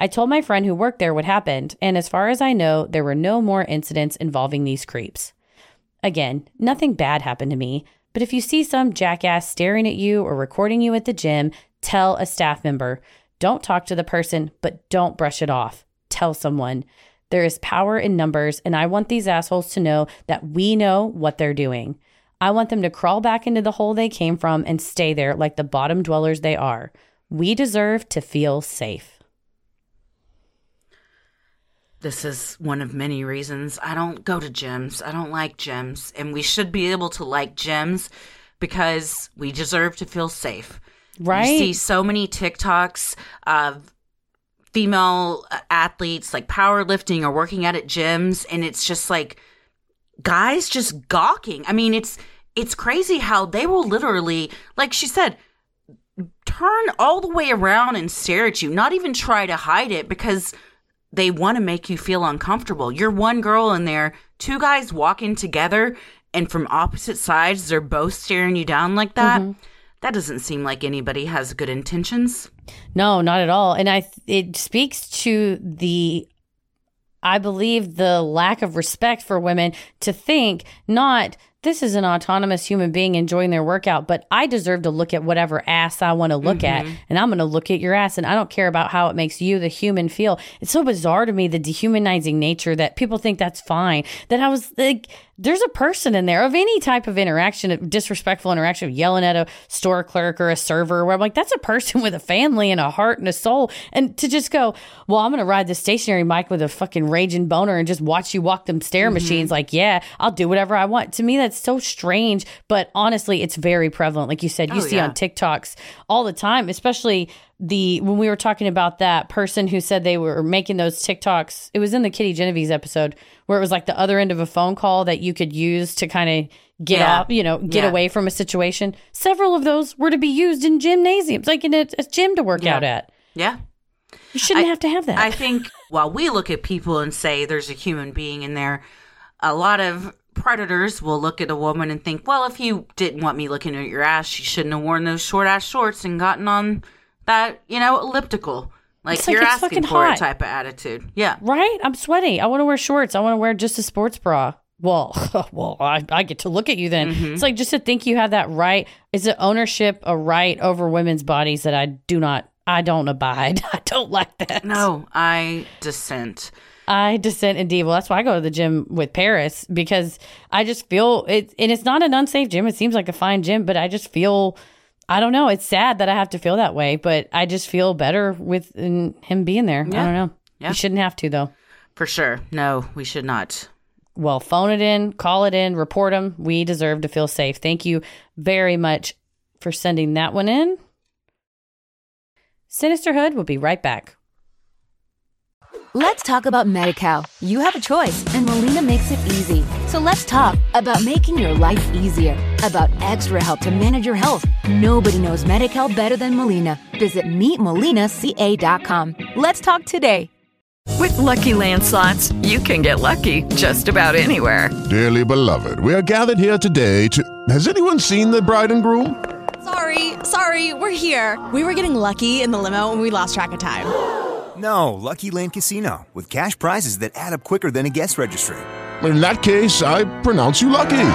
S2: I told my friend who worked there what happened, and as far as I know, there were no more incidents involving these creeps. Again, nothing bad happened to me, but if you see some jackass staring at you or recording you at the gym, tell a staff member. Don't talk to the person, but don't brush it off. Tell someone. There is power in numbers, and I want these assholes to know that we know what they're doing. I want them to crawl back into the hole they came from and stay there like the bottom dwellers they are. We deserve to feel safe.
S3: This is one of many reasons I don't go to gyms. I don't like gyms. And we should be able to like gyms because we deserve to feel safe.
S2: Right?
S3: You see so many TikToks of female athletes like powerlifting or working out at gyms and it's just like guys just gawking. I mean, it's it's crazy how they will literally like she said turn all the way around and stare at you, not even try to hide it because they want to make you feel uncomfortable. You're one girl in there, two guys walking together, and from opposite sides, they're both staring you down like that. Mm-hmm. That doesn't seem like anybody has good intentions.
S2: No, not at all. And I, it speaks to the, I believe, the lack of respect for women to think not this is an autonomous human being enjoying their workout, but I deserve to look at whatever ass I want to look mm-hmm. at. And I'm going to look at your ass. And I don't care about how it makes you, the human, feel. It's so bizarre to me, the dehumanizing nature that people think that's fine. That I was like, there's a person in there of any type of interaction, disrespectful interaction, yelling at a store clerk or a server, where I'm like, that's a person *laughs* with a family and a heart and a soul. And to just go, well, I'm going to ride the stationary mic with a fucking raging boner and just watch you walk them stair mm-hmm. machines, like, yeah, I'll do whatever I want. To me, that's so strange. But honestly, it's very prevalent. Like you said, you oh, see yeah. on TikToks all the time, especially the when we were talking about that person who said they were making those TikToks, it was in the Kitty Genovese episode where it was like the other end of a phone call that you could use to kind of get yeah. off, you know, get yeah. away from a situation. Several of those were to be used in gymnasiums, like in a, a gym to work
S3: yeah.
S2: out at.
S3: Yeah.
S2: You shouldn't I, have to have that.
S3: I think *laughs* while we look at people and say there's a human being in there, a lot of predators will look at a woman and think, well, if you didn't want me looking at your ass, you shouldn't have worn those short ass shorts and gotten on that you know elliptical. Like, like you're asking for hot. a type of attitude. Yeah.
S2: Right? I'm sweaty. I want to wear shorts. I want to wear just a sports bra. Well, *laughs* well, I, I get to look at you then. Mm-hmm. It's like just to think you have that right. Is it ownership a right over women's bodies that I do not, I don't abide. *laughs* I don't like that.
S3: No, I dissent.
S2: I dissent indeed. Well, that's why I go to the gym with Paris because I just feel it, and it's not an unsafe gym. It seems like a fine gym, but I just feel I don't know. It's sad that I have to feel that way, but I just feel better with him being there. I don't know.
S3: Yeah.
S2: You shouldn't have to though.
S3: For sure. No, we should not.
S2: Well, phone it in, call it in, report them. We deserve to feel safe. Thank you very much for sending that one in. Sinisterhood will be right back.
S1: Let's talk about MediCal. You have a choice, and Molina makes it easy. So let's talk about making your life easier, about extra help to manage your health. Nobody knows MediCal better than Molina. Visit meetmolinaca.com. Let's talk today.
S4: With Lucky Land slots, you can get lucky just about anywhere.
S5: Dearly beloved, we are gathered here today to. Has anyone seen the bride and groom?
S6: Sorry, sorry, we're here. We were getting lucky in the limo and we lost track of time.
S7: No, Lucky Land Casino, with cash prizes that add up quicker than a guest registry.
S5: In that case, I pronounce you lucky.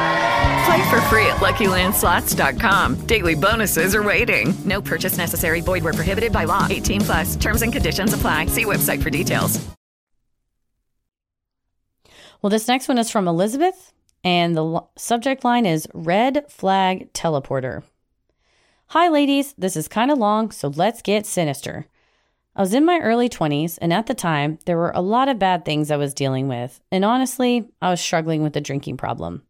S4: Play for free at LuckyLandSlots.com. Daily bonuses are waiting. No purchase necessary. Void where prohibited by law. 18 plus. Terms and conditions apply. See website for details.
S2: Well, this next one is from Elizabeth, and the subject line is Red Flag Teleporter. Hi, ladies. This is kind of long, so let's get sinister. I was in my early 20s, and at the time, there were a lot of bad things I was dealing with, and honestly, I was struggling with a drinking problem.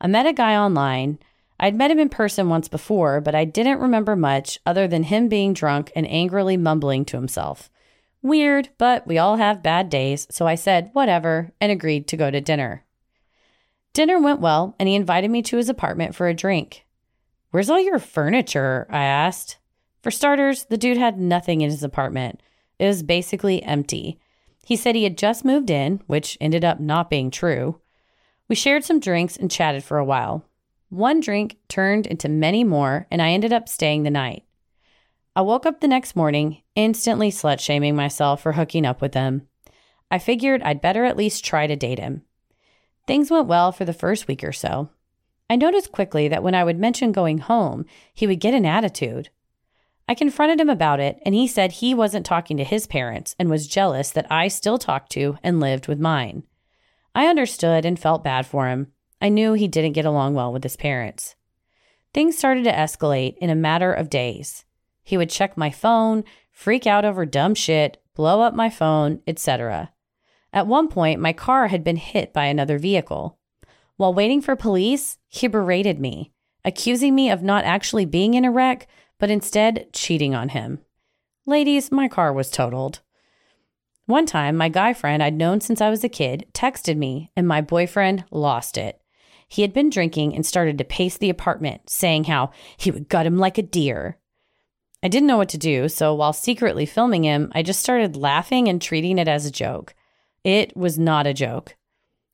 S2: I met a guy online. I'd met him in person once before, but I didn't remember much other than him being drunk and angrily mumbling to himself. Weird, but we all have bad days, so I said whatever and agreed to go to dinner. Dinner went well, and he invited me to his apartment for a drink. Where's all your furniture? I asked. For starters, the dude had nothing in his apartment. It was basically empty. He said he had just moved in, which ended up not being true. We shared some drinks and chatted for a while. One drink turned into many more, and I ended up staying the night. I woke up the next morning, instantly slut shaming myself for hooking up with him. I figured I'd better at least try to date him. Things went well for the first week or so. I noticed quickly that when I would mention going home, he would get an attitude. I confronted him about it, and he said he wasn't talking to his parents and was jealous that I still talked to and lived with mine. I understood and felt bad for him. I knew he didn't get along well with his parents. Things started to escalate in a matter of days. He would check my phone, freak out over dumb shit, blow up my phone, etc. At one point, my car had been hit by another vehicle. While waiting for police, he berated me, accusing me of not actually being in a wreck, but instead cheating on him. Ladies, my car was totaled. One time, my guy friend I'd known since I was a kid texted me, and my boyfriend lost it. He had been drinking and started to pace the apartment, saying how he would gut him like a deer. I didn't know what to do, so while secretly filming him, I just started laughing and treating it as a joke. It was not a joke.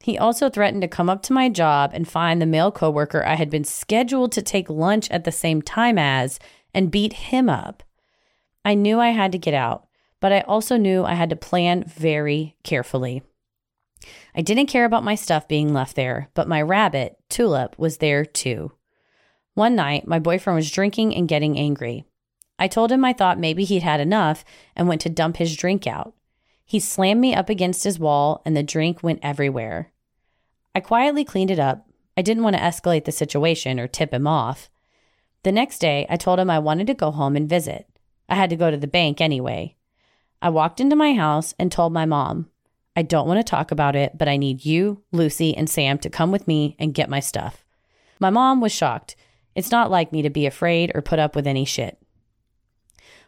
S2: He also threatened to come up to my job and find the male coworker I had been scheduled to take lunch at the same time as and beat him up. I knew I had to get out, but I also knew I had to plan very carefully. I didn't care about my stuff being left there, but my rabbit, Tulip, was there too. One night, my boyfriend was drinking and getting angry. I told him I thought maybe he'd had enough and went to dump his drink out. He slammed me up against his wall and the drink went everywhere. I quietly cleaned it up. I didn't want to escalate the situation or tip him off. The next day, I told him I wanted to go home and visit. I had to go to the bank anyway. I walked into my house and told my mom, I don't want to talk about it, but I need you, Lucy, and Sam to come with me and get my stuff. My mom was shocked. It's not like me to be afraid or put up with any shit.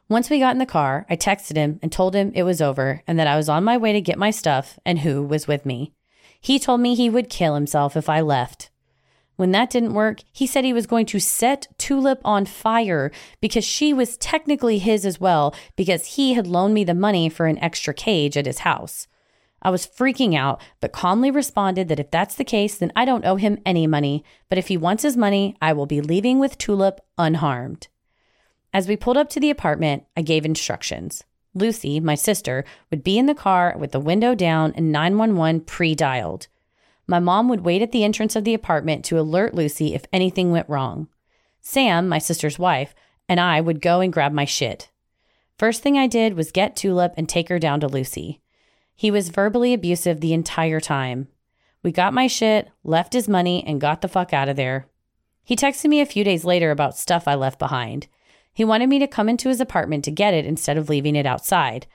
S2: Once we got in the car, I texted him and told him it was over and that I was on my way to get my stuff and who was with me. He told me he would kill himself if I left. When that didn't work, he said he was going to set Tulip on fire because she was technically his as well because he had loaned me the money for an extra cage at his house. I was freaking out, but calmly responded that if that's the case, then I don't owe him any money, but if he wants his money, I will be leaving with Tulip unharmed. As we pulled up to the apartment, I gave instructions. Lucy, my sister, would be in the car with the window down and 911 pre dialed. My mom would wait at the entrance of the apartment to alert Lucy if anything went wrong. Sam, my sister's wife, and I would go and grab my shit. First thing I did was get Tulip and take her down to Lucy. He was verbally abusive the entire time. We got my shit, left his money, and got the fuck out of there. He texted me a few days later about stuff I left behind. He wanted me to come into his apartment to get it instead of leaving it outside.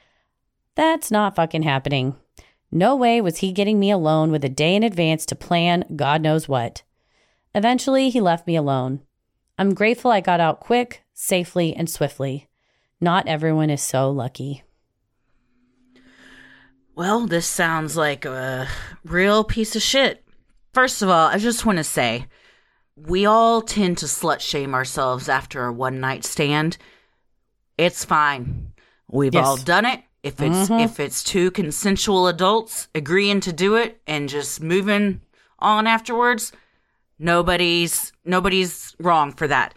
S2: That's not fucking happening. No way was he getting me alone with a day in advance to plan God knows what. Eventually, he left me alone. I'm grateful I got out quick, safely, and swiftly. Not everyone is so lucky.
S3: Well, this sounds like a real piece of shit. First of all, I just want to say we all tend to slut shame ourselves after a one night stand. It's fine. We've
S2: Yes.
S3: all done it. If it's if it's two consensual adults agreeing to do it and just moving on afterwards, nobody's nobody's wrong for that.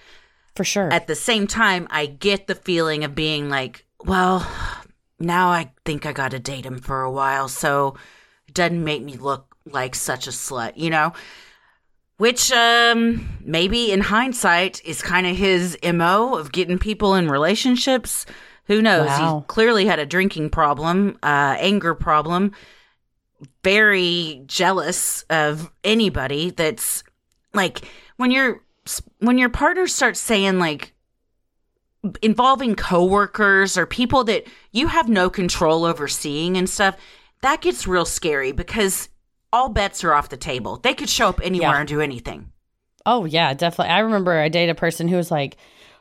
S2: For sure.
S3: At the same time, I get the feeling of being like, well, now I think I got to date him for a while, so it doesn't make me look like such a slut, you know? Which, um, maybe in hindsight is kind of his MO of getting people in relationships. Who knows?
S2: Wow.
S3: He clearly had a drinking problem, uh, anger problem, very jealous of anybody that's like when your when your partner starts saying like involving coworkers or people that you have no control over seeing and stuff that gets real scary because all bets are off the table they could show up anywhere
S2: Yeah.
S3: and do anything
S2: Oh yeah, definitely. I remember I dated a person who was like,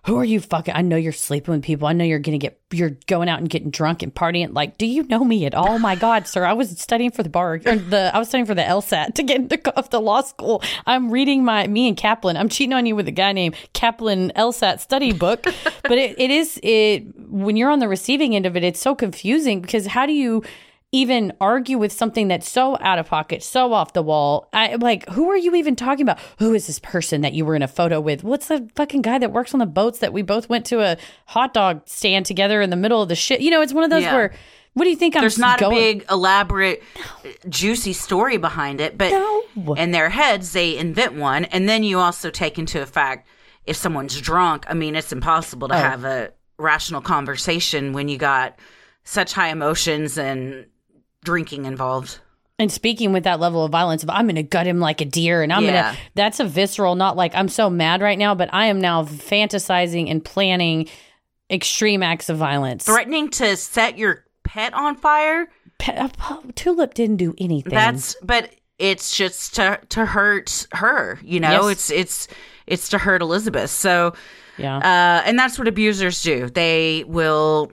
S2: "Who are you fucking? I know you're sleeping with people. I know you're gonna get, you're going out and getting drunk and partying. Like, do you know me at all? My god, sir, I was studying for the bar, or the I was studying for the LSAT to get into off the law school. I'm reading my me and Kaplan. I'm cheating on you with a guy named Kaplan LSAT study book. but it, it is it when you're on the receiving end of it, it's so confusing because how do you even argue with something that's so out of pocket, so off the wall. I like, who are you even talking about? Who is this person that you were in a photo with? What's the fucking guy that works on the boats that we both went to a hot dog stand together in the middle of the shit? You know, it's one of those
S3: Yeah.
S2: where, what do you think I'm
S3: there's not
S2: going?
S3: a big elaborate juicy story behind it but
S2: No.
S3: in their heads they invent one and then you also take into effect if someone's drunk i mean it's impossible
S2: Oh.
S3: to have a rational conversation when you got such high emotions and drinking involved
S2: And speaking with that level of violence of I'm going to gut him like a deer and I'm
S3: Yeah.
S2: going to that's a visceral not like I'm so mad right now but I am now fantasizing and planning extreme acts of violence.
S3: threatening to set your pet on fire
S2: Pe- uh, Tulip didn't do anything.
S3: That's but it's just to to hurt her, you know.
S2: Yes.
S3: It's it's it's to hurt Elizabeth. So
S2: yeah.
S3: uh and that's what abusers do. They will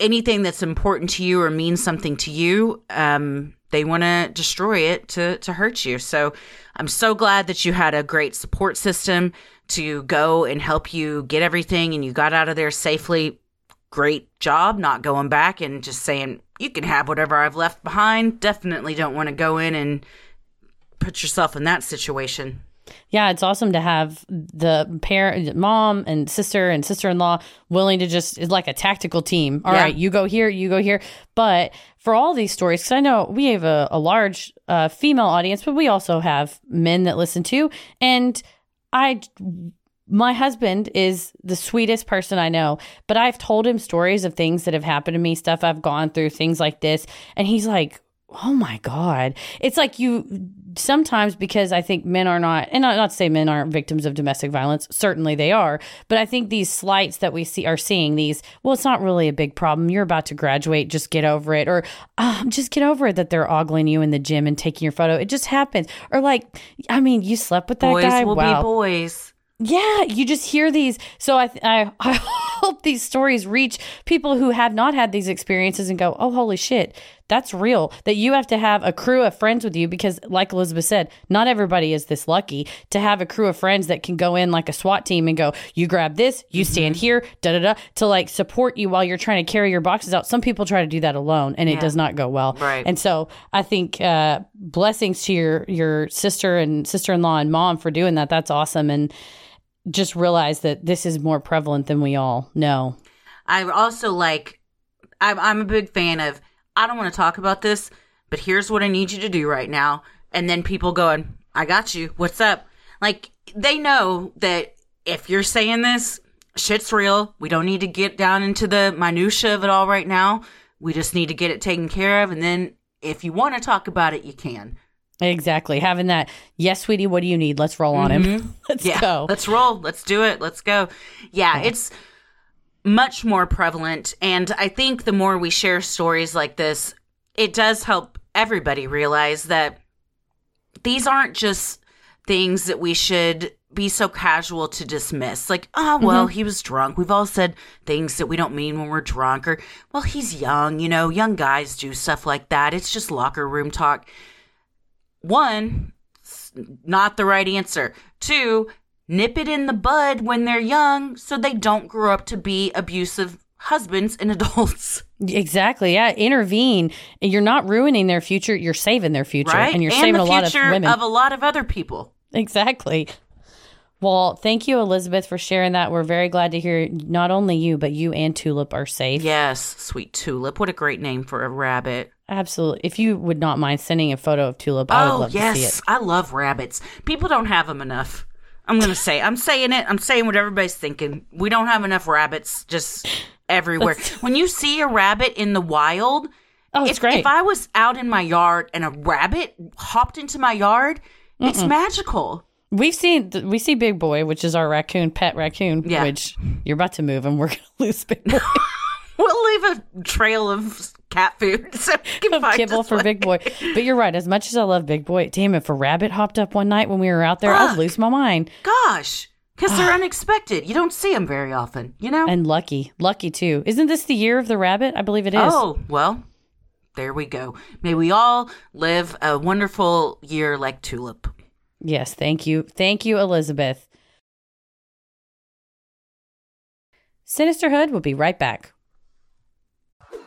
S3: anything that's important to you or means something to you, um they want to destroy it to to hurt you. So I'm so glad that you had a great support system to go and help you get everything and you got out of there safely. Great job not going back and just saying you can have whatever I've left behind. Definitely don't want to go in and put yourself in that situation.
S2: Yeah, it's awesome to have the parent, mom, and sister and sister in law willing to just it's like a tactical team. All
S3: Yeah.
S2: right, you go here, you go here. But for all these stories, because I know we have a, a large uh, female audience, but we also have men that listen to, and I. My husband is the sweetest person I know, but I've told him stories of things that have happened to me, stuff I've gone through, things like this. And he's like, oh my God. It's like you sometimes because I think men are not, and not, not to say men aren't victims of domestic violence, certainly they are, but I think these slights that we see are seeing these, well, it's not really a big problem. You're about to graduate, just get over it. Or um, just get over it that they're ogling you in the gym and taking your photo. It just happens. Or like, I mean, you slept with that
S3: boys
S2: guy.
S3: will
S2: wow.
S3: be boys.
S2: Yeah, you just hear these. So I, I, *laughs* I hope these stories reach people who have not had these experiences and go, oh, holy shit, that's real. That you have to have a crew of friends with you because, like Elizabeth said, not everybody is this lucky to have a crew of friends that can go in like a SWAT team and go, you grab this, you stand here, da da da, to like support you while you're trying to carry your boxes out. Some people try to do that alone and it does not go well.
S3: Right.
S2: And so I think uh, blessings to your your sister and sister in law and mom for doing that. That's awesome. And just realize that this is more prevalent than we all know.
S3: I also like. I'm I'm a big fan of. I don't want to talk about this, but here's what I need you to do right now. And then people going, I got you. What's up? Like they know that if you're saying this, shit's real. We don't need to get down into the minutia of it all right now. We just need to get it taken care of, and then if you want to talk about it, you can.
S2: Exactly. Having that, yes, sweetie, what do you need? Let's roll on him. Mm-hmm. *laughs* Let's
S3: yeah,
S2: go.
S3: let's roll. Let's do it. Let's go. Yeah, it's much more prevalent. And I think the more we share stories like this, it does help everybody realize that these aren't just things that we should be so casual to dismiss. Like, oh, well, he was drunk. We've all said things that we don't mean when we're drunk, or, well, he's young. You know, young guys do stuff like that. It's just locker room talk. One, not the right answer. Two, nip it in the bud when they're young so they don't grow up to be abusive husbands and *laughs* adults.
S2: Exactly. Yeah. Intervene. You're not ruining their future. You're saving their future.
S3: Right?
S2: And you're
S3: and
S2: saving a lot of
S3: future
S2: women.
S3: of a lot of other people.
S2: Exactly. Well, thank you, Elizabeth, for sharing that. We're very glad to hear not only you, but you and Tulip are safe.
S3: Yes, sweet tulip. What a great name for a rabbit.
S2: Absolutely. If you would not mind sending a photo of Tulip, I would
S3: oh,
S2: love
S3: yes.
S2: to see it.
S3: I love rabbits. People don't have them enough. I'm going to say, I'm saying it. I'm saying what everybody's thinking. We don't have enough rabbits just everywhere. when you see a rabbit in the wild,
S2: Oh, it's
S3: if,
S2: great.
S3: If I was out in my yard and a rabbit hopped into my yard, it's magical.
S2: We've seen we see Big Boy, which is our raccoon pet raccoon.
S3: Yeah.
S2: Which you're about to move, and we're gonna *laughs* lose Big Boy. *laughs*
S3: We'll leave a trail of cat food *laughs* so
S2: kibble for
S3: one.
S2: Big Boy. But you're right. As much as I love Big Boy, damn, if a rabbit hopped up one night when we were out there, I'd
S3: Fuck.
S2: lose my mind.
S3: Gosh, because they're ah. unexpected. You don't see them very often, you know?
S2: And lucky, lucky too. Isn't this the year of the rabbit? I believe it is.
S3: Oh, well, there we go. May we all live a wonderful year like Tulip.
S2: Yes, thank you. Thank you, Elizabeth. Sinisterhood will be right back.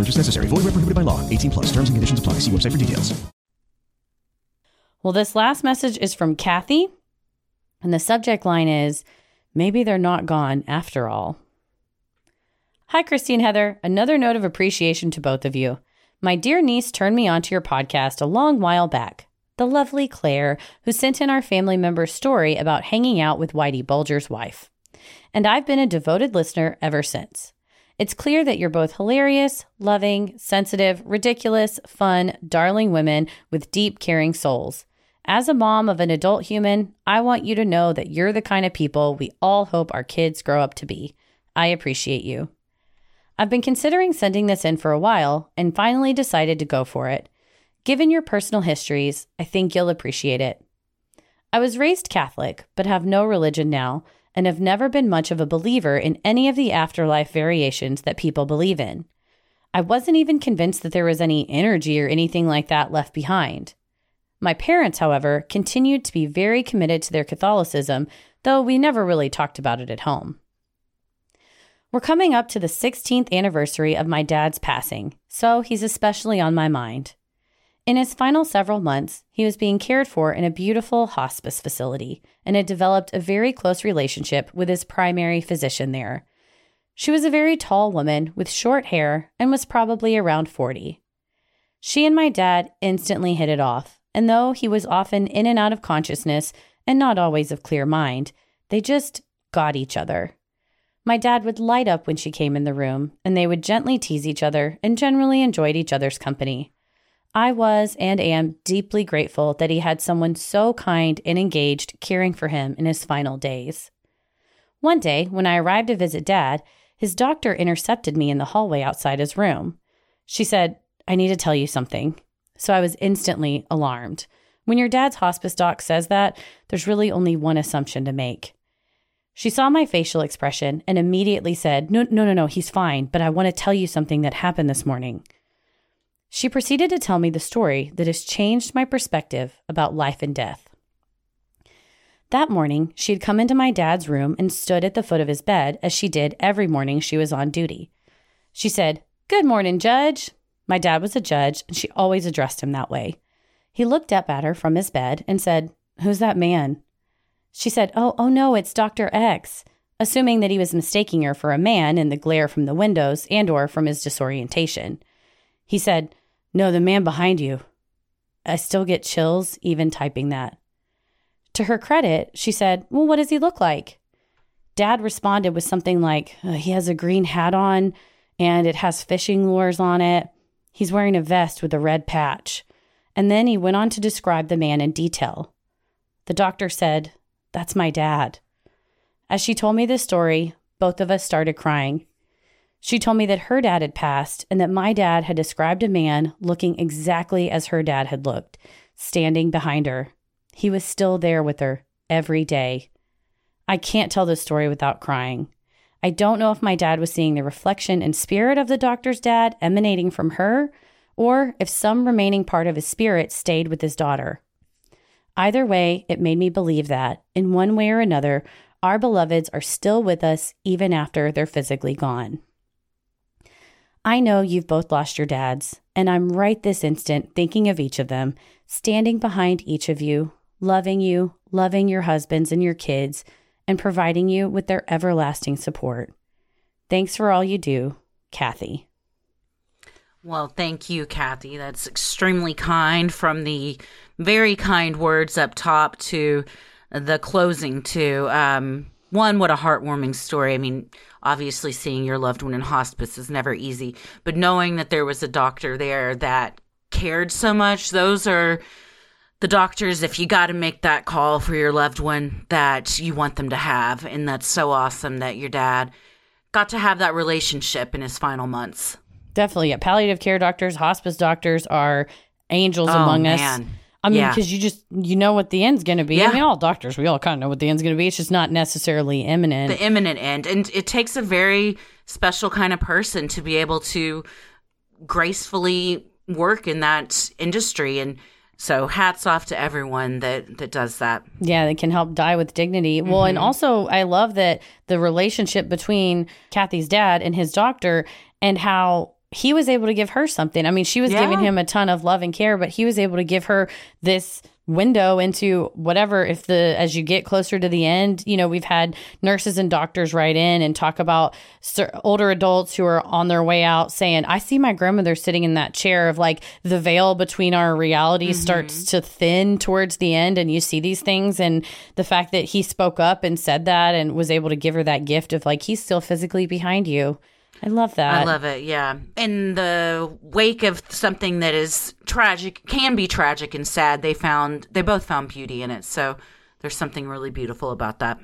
S9: Purchase necessary. Void where prohibited by law. 18 plus. Terms and conditions apply. See website for details.
S2: Well, this last message is from Kathy, and the subject line is Maybe they're not gone after all. Hi, Christine Heather. Another note of appreciation to both of you. My dear niece turned me onto your podcast a long while back. The lovely Claire, who sent in our family member's story about hanging out with Whitey Bulger's wife. And I've been a devoted listener ever since. It's clear that you're both hilarious, loving, sensitive, ridiculous, fun, darling women with deep, caring souls. As a mom of an adult human, I want you to know that you're the kind of people we all hope our kids grow up to be. I appreciate you. I've been considering sending this in for a while and finally decided to go for it. Given your personal histories, I think you'll appreciate it. I was raised Catholic, but have no religion now, and have never been much of a believer in any of the afterlife variations that people believe in. I wasn't even convinced that there was any energy or anything like that left behind. My parents, however, continued to be very committed to their Catholicism, though we never really talked about it at home. We're coming up to the 16th anniversary of my dad's passing, so he's especially on my mind. In his final several months, he was being cared for in a beautiful hospice facility and had developed a very close relationship with his primary physician there. She was a very tall woman with short hair and was probably around 40. She and my dad instantly hit it off, and though he was often in and out of consciousness and not always of clear mind, they just got each other. My dad would light up when she came in the room, and they would gently tease each other and generally enjoyed each other's company. I was and am deeply grateful that he had someone so kind and engaged caring for him in his final days. One day, when I arrived to visit Dad, his doctor intercepted me in the hallway outside his room. She said, I need to tell you something. So I was instantly alarmed. When your dad's hospice doc says that, there's really only one assumption to make. She saw my facial expression and immediately said, No, no, no, no, he's fine, but I want to tell you something that happened this morning. She proceeded to tell me the story that has changed my perspective about life and death. That morning, she had come into my dad's room and stood at the foot of his bed as she did every morning she was on duty. She said, Good morning, Judge. My dad was a judge, and she always addressed him that way. He looked up at her from his bed and said, Who's that man? She said, Oh, oh no, it's Dr. X, assuming that he was mistaking her for a man in the glare from the windows and or from his disorientation. He said, No, the man behind you. I still get chills even typing that. To her credit, she said, Well, what does he look like? Dad responded with something like, "Uh, He has a green hat on and it has fishing lures on it. He's wearing a vest with a red patch. And then he went on to describe the man in detail. The doctor said, That's my dad. As she told me this story, both of us started crying. She told me that her dad had passed and that my dad had described a man looking exactly as her dad had looked, standing behind her. He was still there with her every day. I can't tell this story without crying. I don't know if my dad was seeing the reflection and spirit of the doctor's dad emanating from her, or if some remaining part of his spirit stayed with his daughter. Either way, it made me believe that, in one way or another, our beloveds are still with us even after they're physically gone. I know you've both lost your dads, and I'm right this instant thinking of each of them, standing behind each of you, loving you, loving your husbands and your kids, and providing you with their everlasting support. Thanks for all you do, Kathy.
S3: Well, thank you, Kathy. That's extremely kind from the very kind words up top to the closing, to um, one, what a heartwarming story. I mean, obviously, seeing your loved one in hospice is never easy, but knowing that there was a doctor there that cared so much, those are the doctors, if you got to make that call for your loved one that you want them to have. And that's so awesome that your dad got to have that relationship in his final months.
S2: Definitely. Yeah. Palliative care doctors, hospice doctors are angels
S3: Oh,
S2: among us. I mean,
S3: Yeah.
S2: because you just you know what the end's going to be.
S3: Yeah.
S2: I mean, all doctors we all kind of know what the end's going to be. It's just not necessarily imminent.
S3: the imminent end. And it takes a very special kind of person to be able to gracefully work in that industry. And so hats off to everyone that, that does that.
S2: Yeah, they can help die with dignity. Well, and
S3: Mhm.
S2: also I love that the relationship between Kathy's dad and his doctor and how he was able to give her something. I mean, she was giving him a ton of love and care, but he was able to give her this window into whatever if the as you get closer to the end you know we've had nurses and doctors write in and talk about older adults who are on their way out saying i see my grandmother sitting in that chair of like the veil between our reality mm-hmm. starts to thin towards the end and you see these things. And the fact that he spoke up and said that and was able to give her that gift of like he's still physically behind you i love that
S3: I love it. Yeah. In the wake of something that is tragic, can be tragic and sad, they found, they both found beauty in it. So there's something really beautiful about that.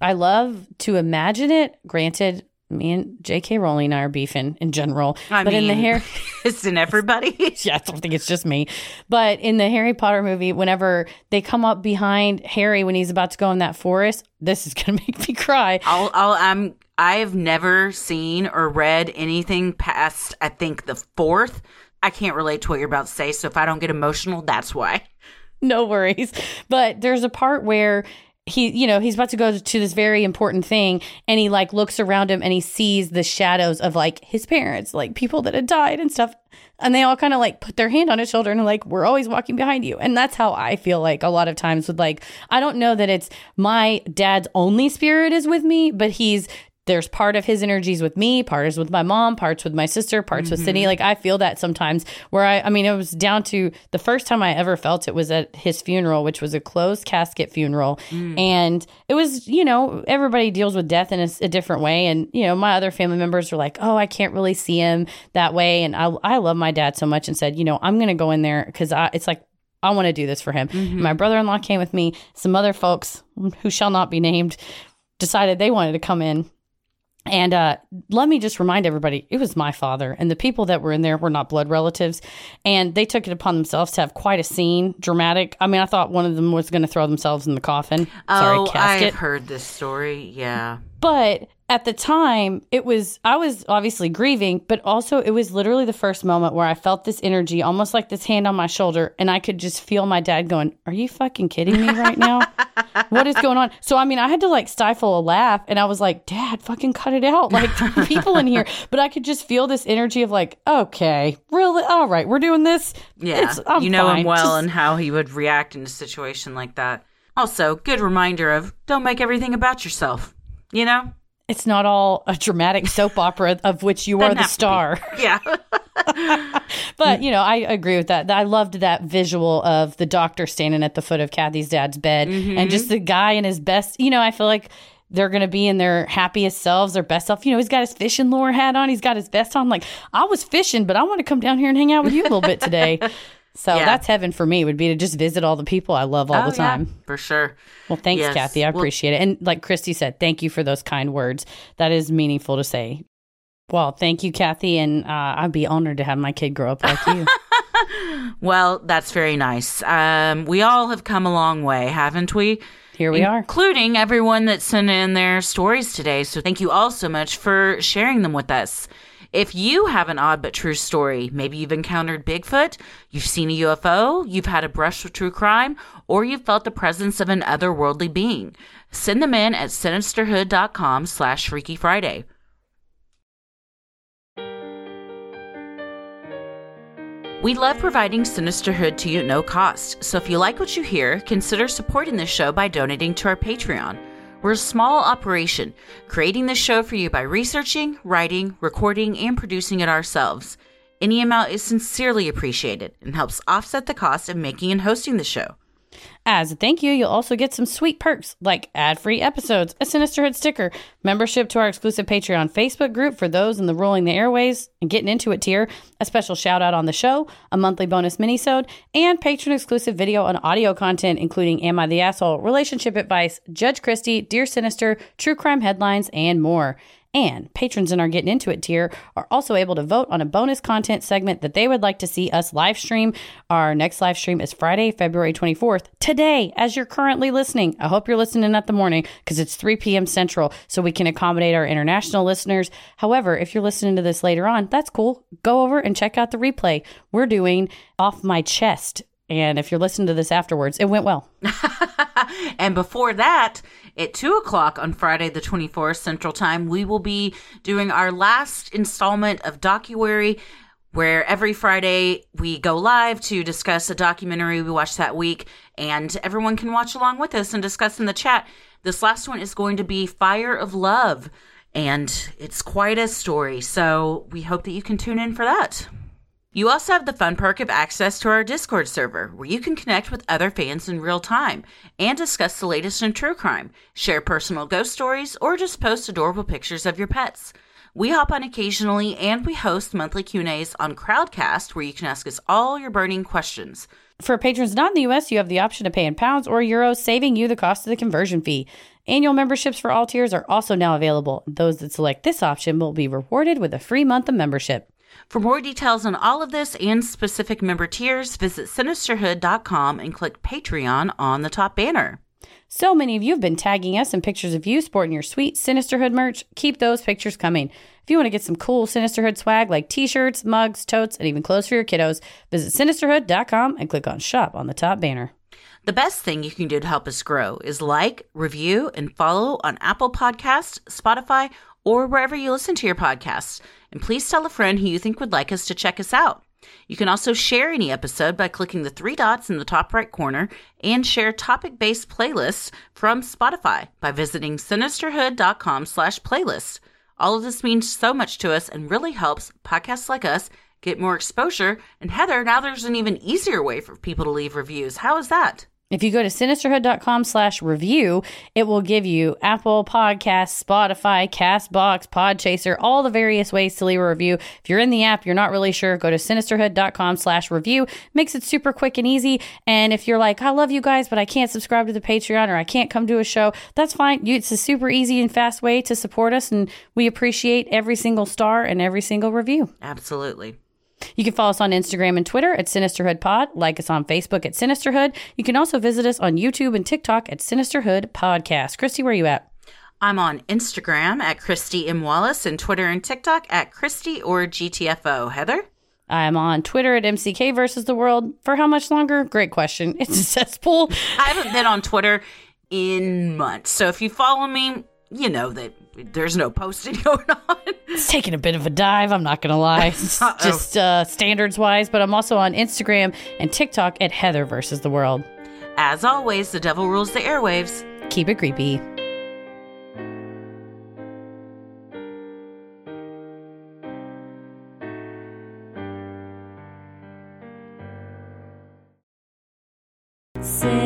S2: I love to imagine it. Granted, me and J.K. Rowling and I are beefing in general,
S3: I
S2: but in the Harry, *laughs*
S3: isn't everybody? *laughs*
S2: yeah, I don't think it's just me. But in the Harry Potter movie, whenever they come up behind Harry when he's about to go in that forest, this is *laughs* gonna make me cry.
S3: I'll, I'll, I'm, I've never seen or read anything past, I think, the fourth. I can't relate to what you're about to say. So if I don't get emotional, that's why.
S2: no worries. But there's a part where he, you know, he's about to go to this very important thing and he like looks around him and he sees the shadows of like his parents, like people that had died and stuff. And they all kind of like put their hand on his shoulder and like, we're always walking behind you. And that's how I feel like a lot of times with like, I don't know that it's my dad's only spirit is with me, but he's there's part of his energies with me, part is with my mom, parts with my sister, parts with Sydney. Mm-hmm. Like I feel that sometimes where I, I mean, it was down to the first time I ever felt it was at his funeral, which was a closed casket funeral. Mm. And it was, you know, everybody deals with death in a, a different way. And, you know, my other family members were like, oh, I can't really see him that way. And I, I love my dad so much and said, you know, I'm going to go in there because it's like, I want to do this for him. Mm-hmm. My brother in law came with me. Some other folks who shall not be named decided they wanted to come in. And uh, let me just remind everybody, it was my father, and the people that were in there were not blood relatives, and they took it upon themselves to have quite a scene, dramatic. I mean, I thought one of them was going to throw themselves in the coffin.
S3: Oh,
S2: Sorry, casket.
S3: I've heard this story. Yeah.
S2: But at the time, it was, I was obviously grieving, but also it was literally the first moment where I felt this energy, almost like this hand on my shoulder, and I could just feel my dad going, Are you fucking kidding me right now? what is going on? So, I mean, I had to like stifle a laugh, and I was like, Dad, fucking cut it out. Like, *laughs* people in here. But I could just feel this energy of like, Okay, really? All right, we're doing this.
S3: Yeah, you know
S2: fine.
S3: him well
S2: Just-
S3: and how he would react in a situation like that. Also, good reminder of don't make everything about yourself. You know?
S2: It's not all a dramatic soap opera of which you are the
S3: have to be.
S2: star. *laughs*
S3: Yeah. *laughs*
S2: But you know, I agree with that. I loved that visual of the doctor standing at the foot of Kathy's dad's bed, and just the guy in his best. You know, I feel like they're going to be in their happiest selves, their best self. You know, he's got his fishing lure hat on, he's got his vest on. Like I was fishing, but I want to come down here and hang out with you a little bit today. *laughs* So
S3: Yeah.
S2: that's heaven for me. Would be to just visit all the people I love all
S3: Oh,
S2: the
S3: yeah,
S2: time.
S3: for sure.
S2: Well, thanks,
S3: Yes.
S2: Kathy. I
S3: Well-
S2: appreciate it. And like Christy said, thank you for those kind words. That is meaningful to say. Well, thank you, Kathy, and uh, I'd be honored to have my kid grow up like you. *laughs*
S3: Well, that's very nice. Um, we all have come a long way, haven't we?
S2: Here we are.
S3: Including everyone that sent in their stories today. So thank you all so much for sharing them with us. If you have an odd but true story, maybe you've encountered Bigfoot, you've seen a UFO, you've had a brush with true crime, or you've felt the presence of an otherworldly being, send them in at sinisterhood.com slash Freaky Friday. We love providing Sinisterhood to you at no cost, so if you like what you hear, consider supporting this show by donating to our Patreon. We're a small operation, creating this show for you by researching, writing, recording, and producing it ourselves. Any amount is sincerely appreciated and helps offset the cost of making and hosting the show.
S2: As a thank you, you'll also get some sweet perks like ad free episodes, a Sinisterhood sticker, membership to our exclusive Patreon Facebook group for those in the Ruling the Airwaves and Getting Into It tier, a special shout out on the show, a monthly bonus minisode, and patron exclusive video and audio content, including Am I the Asshole, relationship advice, Judge Christy, Dear Sinister, true crime headlines, and more. And patrons in our Getting Into It tier are also able to vote on a bonus content segment that they would like to see us live stream. Our next live stream is Friday, February 24th, today, as you're currently listening. I hope you're listening at the morning because it's 3 p.m. Central, so we can accommodate our international listeners. However, if you're listening to this later on, that's cool. Go over and check out the replay. We're doing Off My Chest. And if you're listening to this afterwards, it went well. *laughs*
S3: And before that, at 2 o'clock on Friday, the 24th Central Time, we will be doing our last installment of Docuary, where every Friday we go live to discuss a documentary we watched that week, and everyone can watch along with us and discuss in the chat. This last one is going to be Fire of Love, and it's quite a story, so we hope that you can tune in for that. You also have the fun perk of access to our Discord server, where you can connect with other fans in real time and discuss the latest in true crime, share personal ghost stories, or just post adorable pictures of your pets. We hop on occasionally, and we host monthly Q&As on Crowdcast, where you can ask us all your burning questions.
S2: For patrons not in the US, you have the option to pay in pounds or euros, saving you the cost of the conversion fee. Annual memberships for all tiers are also now available. Those that select this option will be rewarded with a free month of membership.
S3: For more details on all of this and specific member tiers, visit sinisterhood.com and click Patreon on the top banner.
S2: So many of you have been tagging us in pictures of you sporting your sweet Sinisterhood merch. Keep those pictures coming. If you want to get some cool Sinisterhood swag like t shirts, mugs, totes, and even clothes for your kiddos, visit sinisterhood.com and click on shop on the top banner.
S3: The best thing you can do to help us grow is like, review, and follow on Apple Podcasts, Spotify, or wherever you listen to your podcasts. And please tell a friend who you think would like us to check us out. You can also share any episode by clicking the three dots in the top right corner and share topic-based playlists from Spotify by visiting sinisterhood.com slash playlist. All of this means so much to us and really helps podcasts like us get more exposure. And Heather, now there's an even easier way for people to leave reviews. How is that?
S2: If you go to sinisterhood.com slash review, it will give you Apple Podcasts, Spotify, Castbox, Podchaser, all the various ways to leave a review. If you're in the app, you're not really sure, go to sinisterhood.com slash review. Makes it super quick and easy. And if you're like, I love you guys, but I can't subscribe to the Patreon or I can't come to a show, that's fine. You- It's a super easy and fast way to support us. And we appreciate every single star and every single review.
S3: Absolutely.
S2: You can follow us on Instagram and Twitter at Sinisterhood Pod, like us on Facebook at Sinisterhood. You can also visit us on YouTube and TikTok at Sinisterhood Podcast. Christy, where are you at?
S3: I'm on Instagram at Christy M. Wallace and Twitter and TikTok at Christy or GTFO. Heather?
S2: I'm on Twitter at MCK versus the world. For how much longer? Great question. *laughs* It's a cesspool.
S3: I haven't been on Twitter in months. So if you follow me, you know that there's no posting *laughs* going on.
S2: It's taking a bit of a dive, I'm not going to lie. *laughs* It's just uh, standards wise, but I'm also on Instagram and TikTok at Heather versus the world.
S3: As always, the devil rules the airwaves.
S2: Keep it creepy. Sinister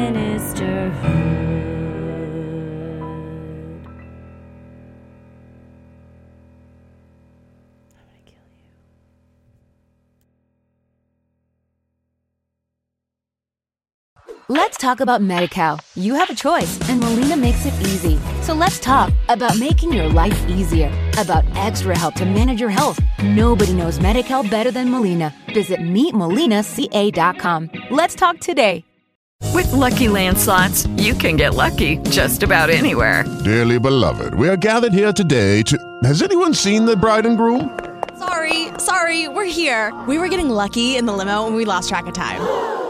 S1: Let's talk about MediCal. You have a choice, and Molina makes it easy. So let's talk about making your life easier, about extra help to manage your health. Nobody knows MediCal better than Molina. Visit meetmolinaca.com. Let's talk today.
S4: With Lucky Land slots, you can get lucky just about anywhere.
S5: Dearly beloved, we are gathered here today to. Has anyone seen the bride and groom?
S6: Sorry, sorry, we're here. We were getting lucky in the limo and we lost track of time.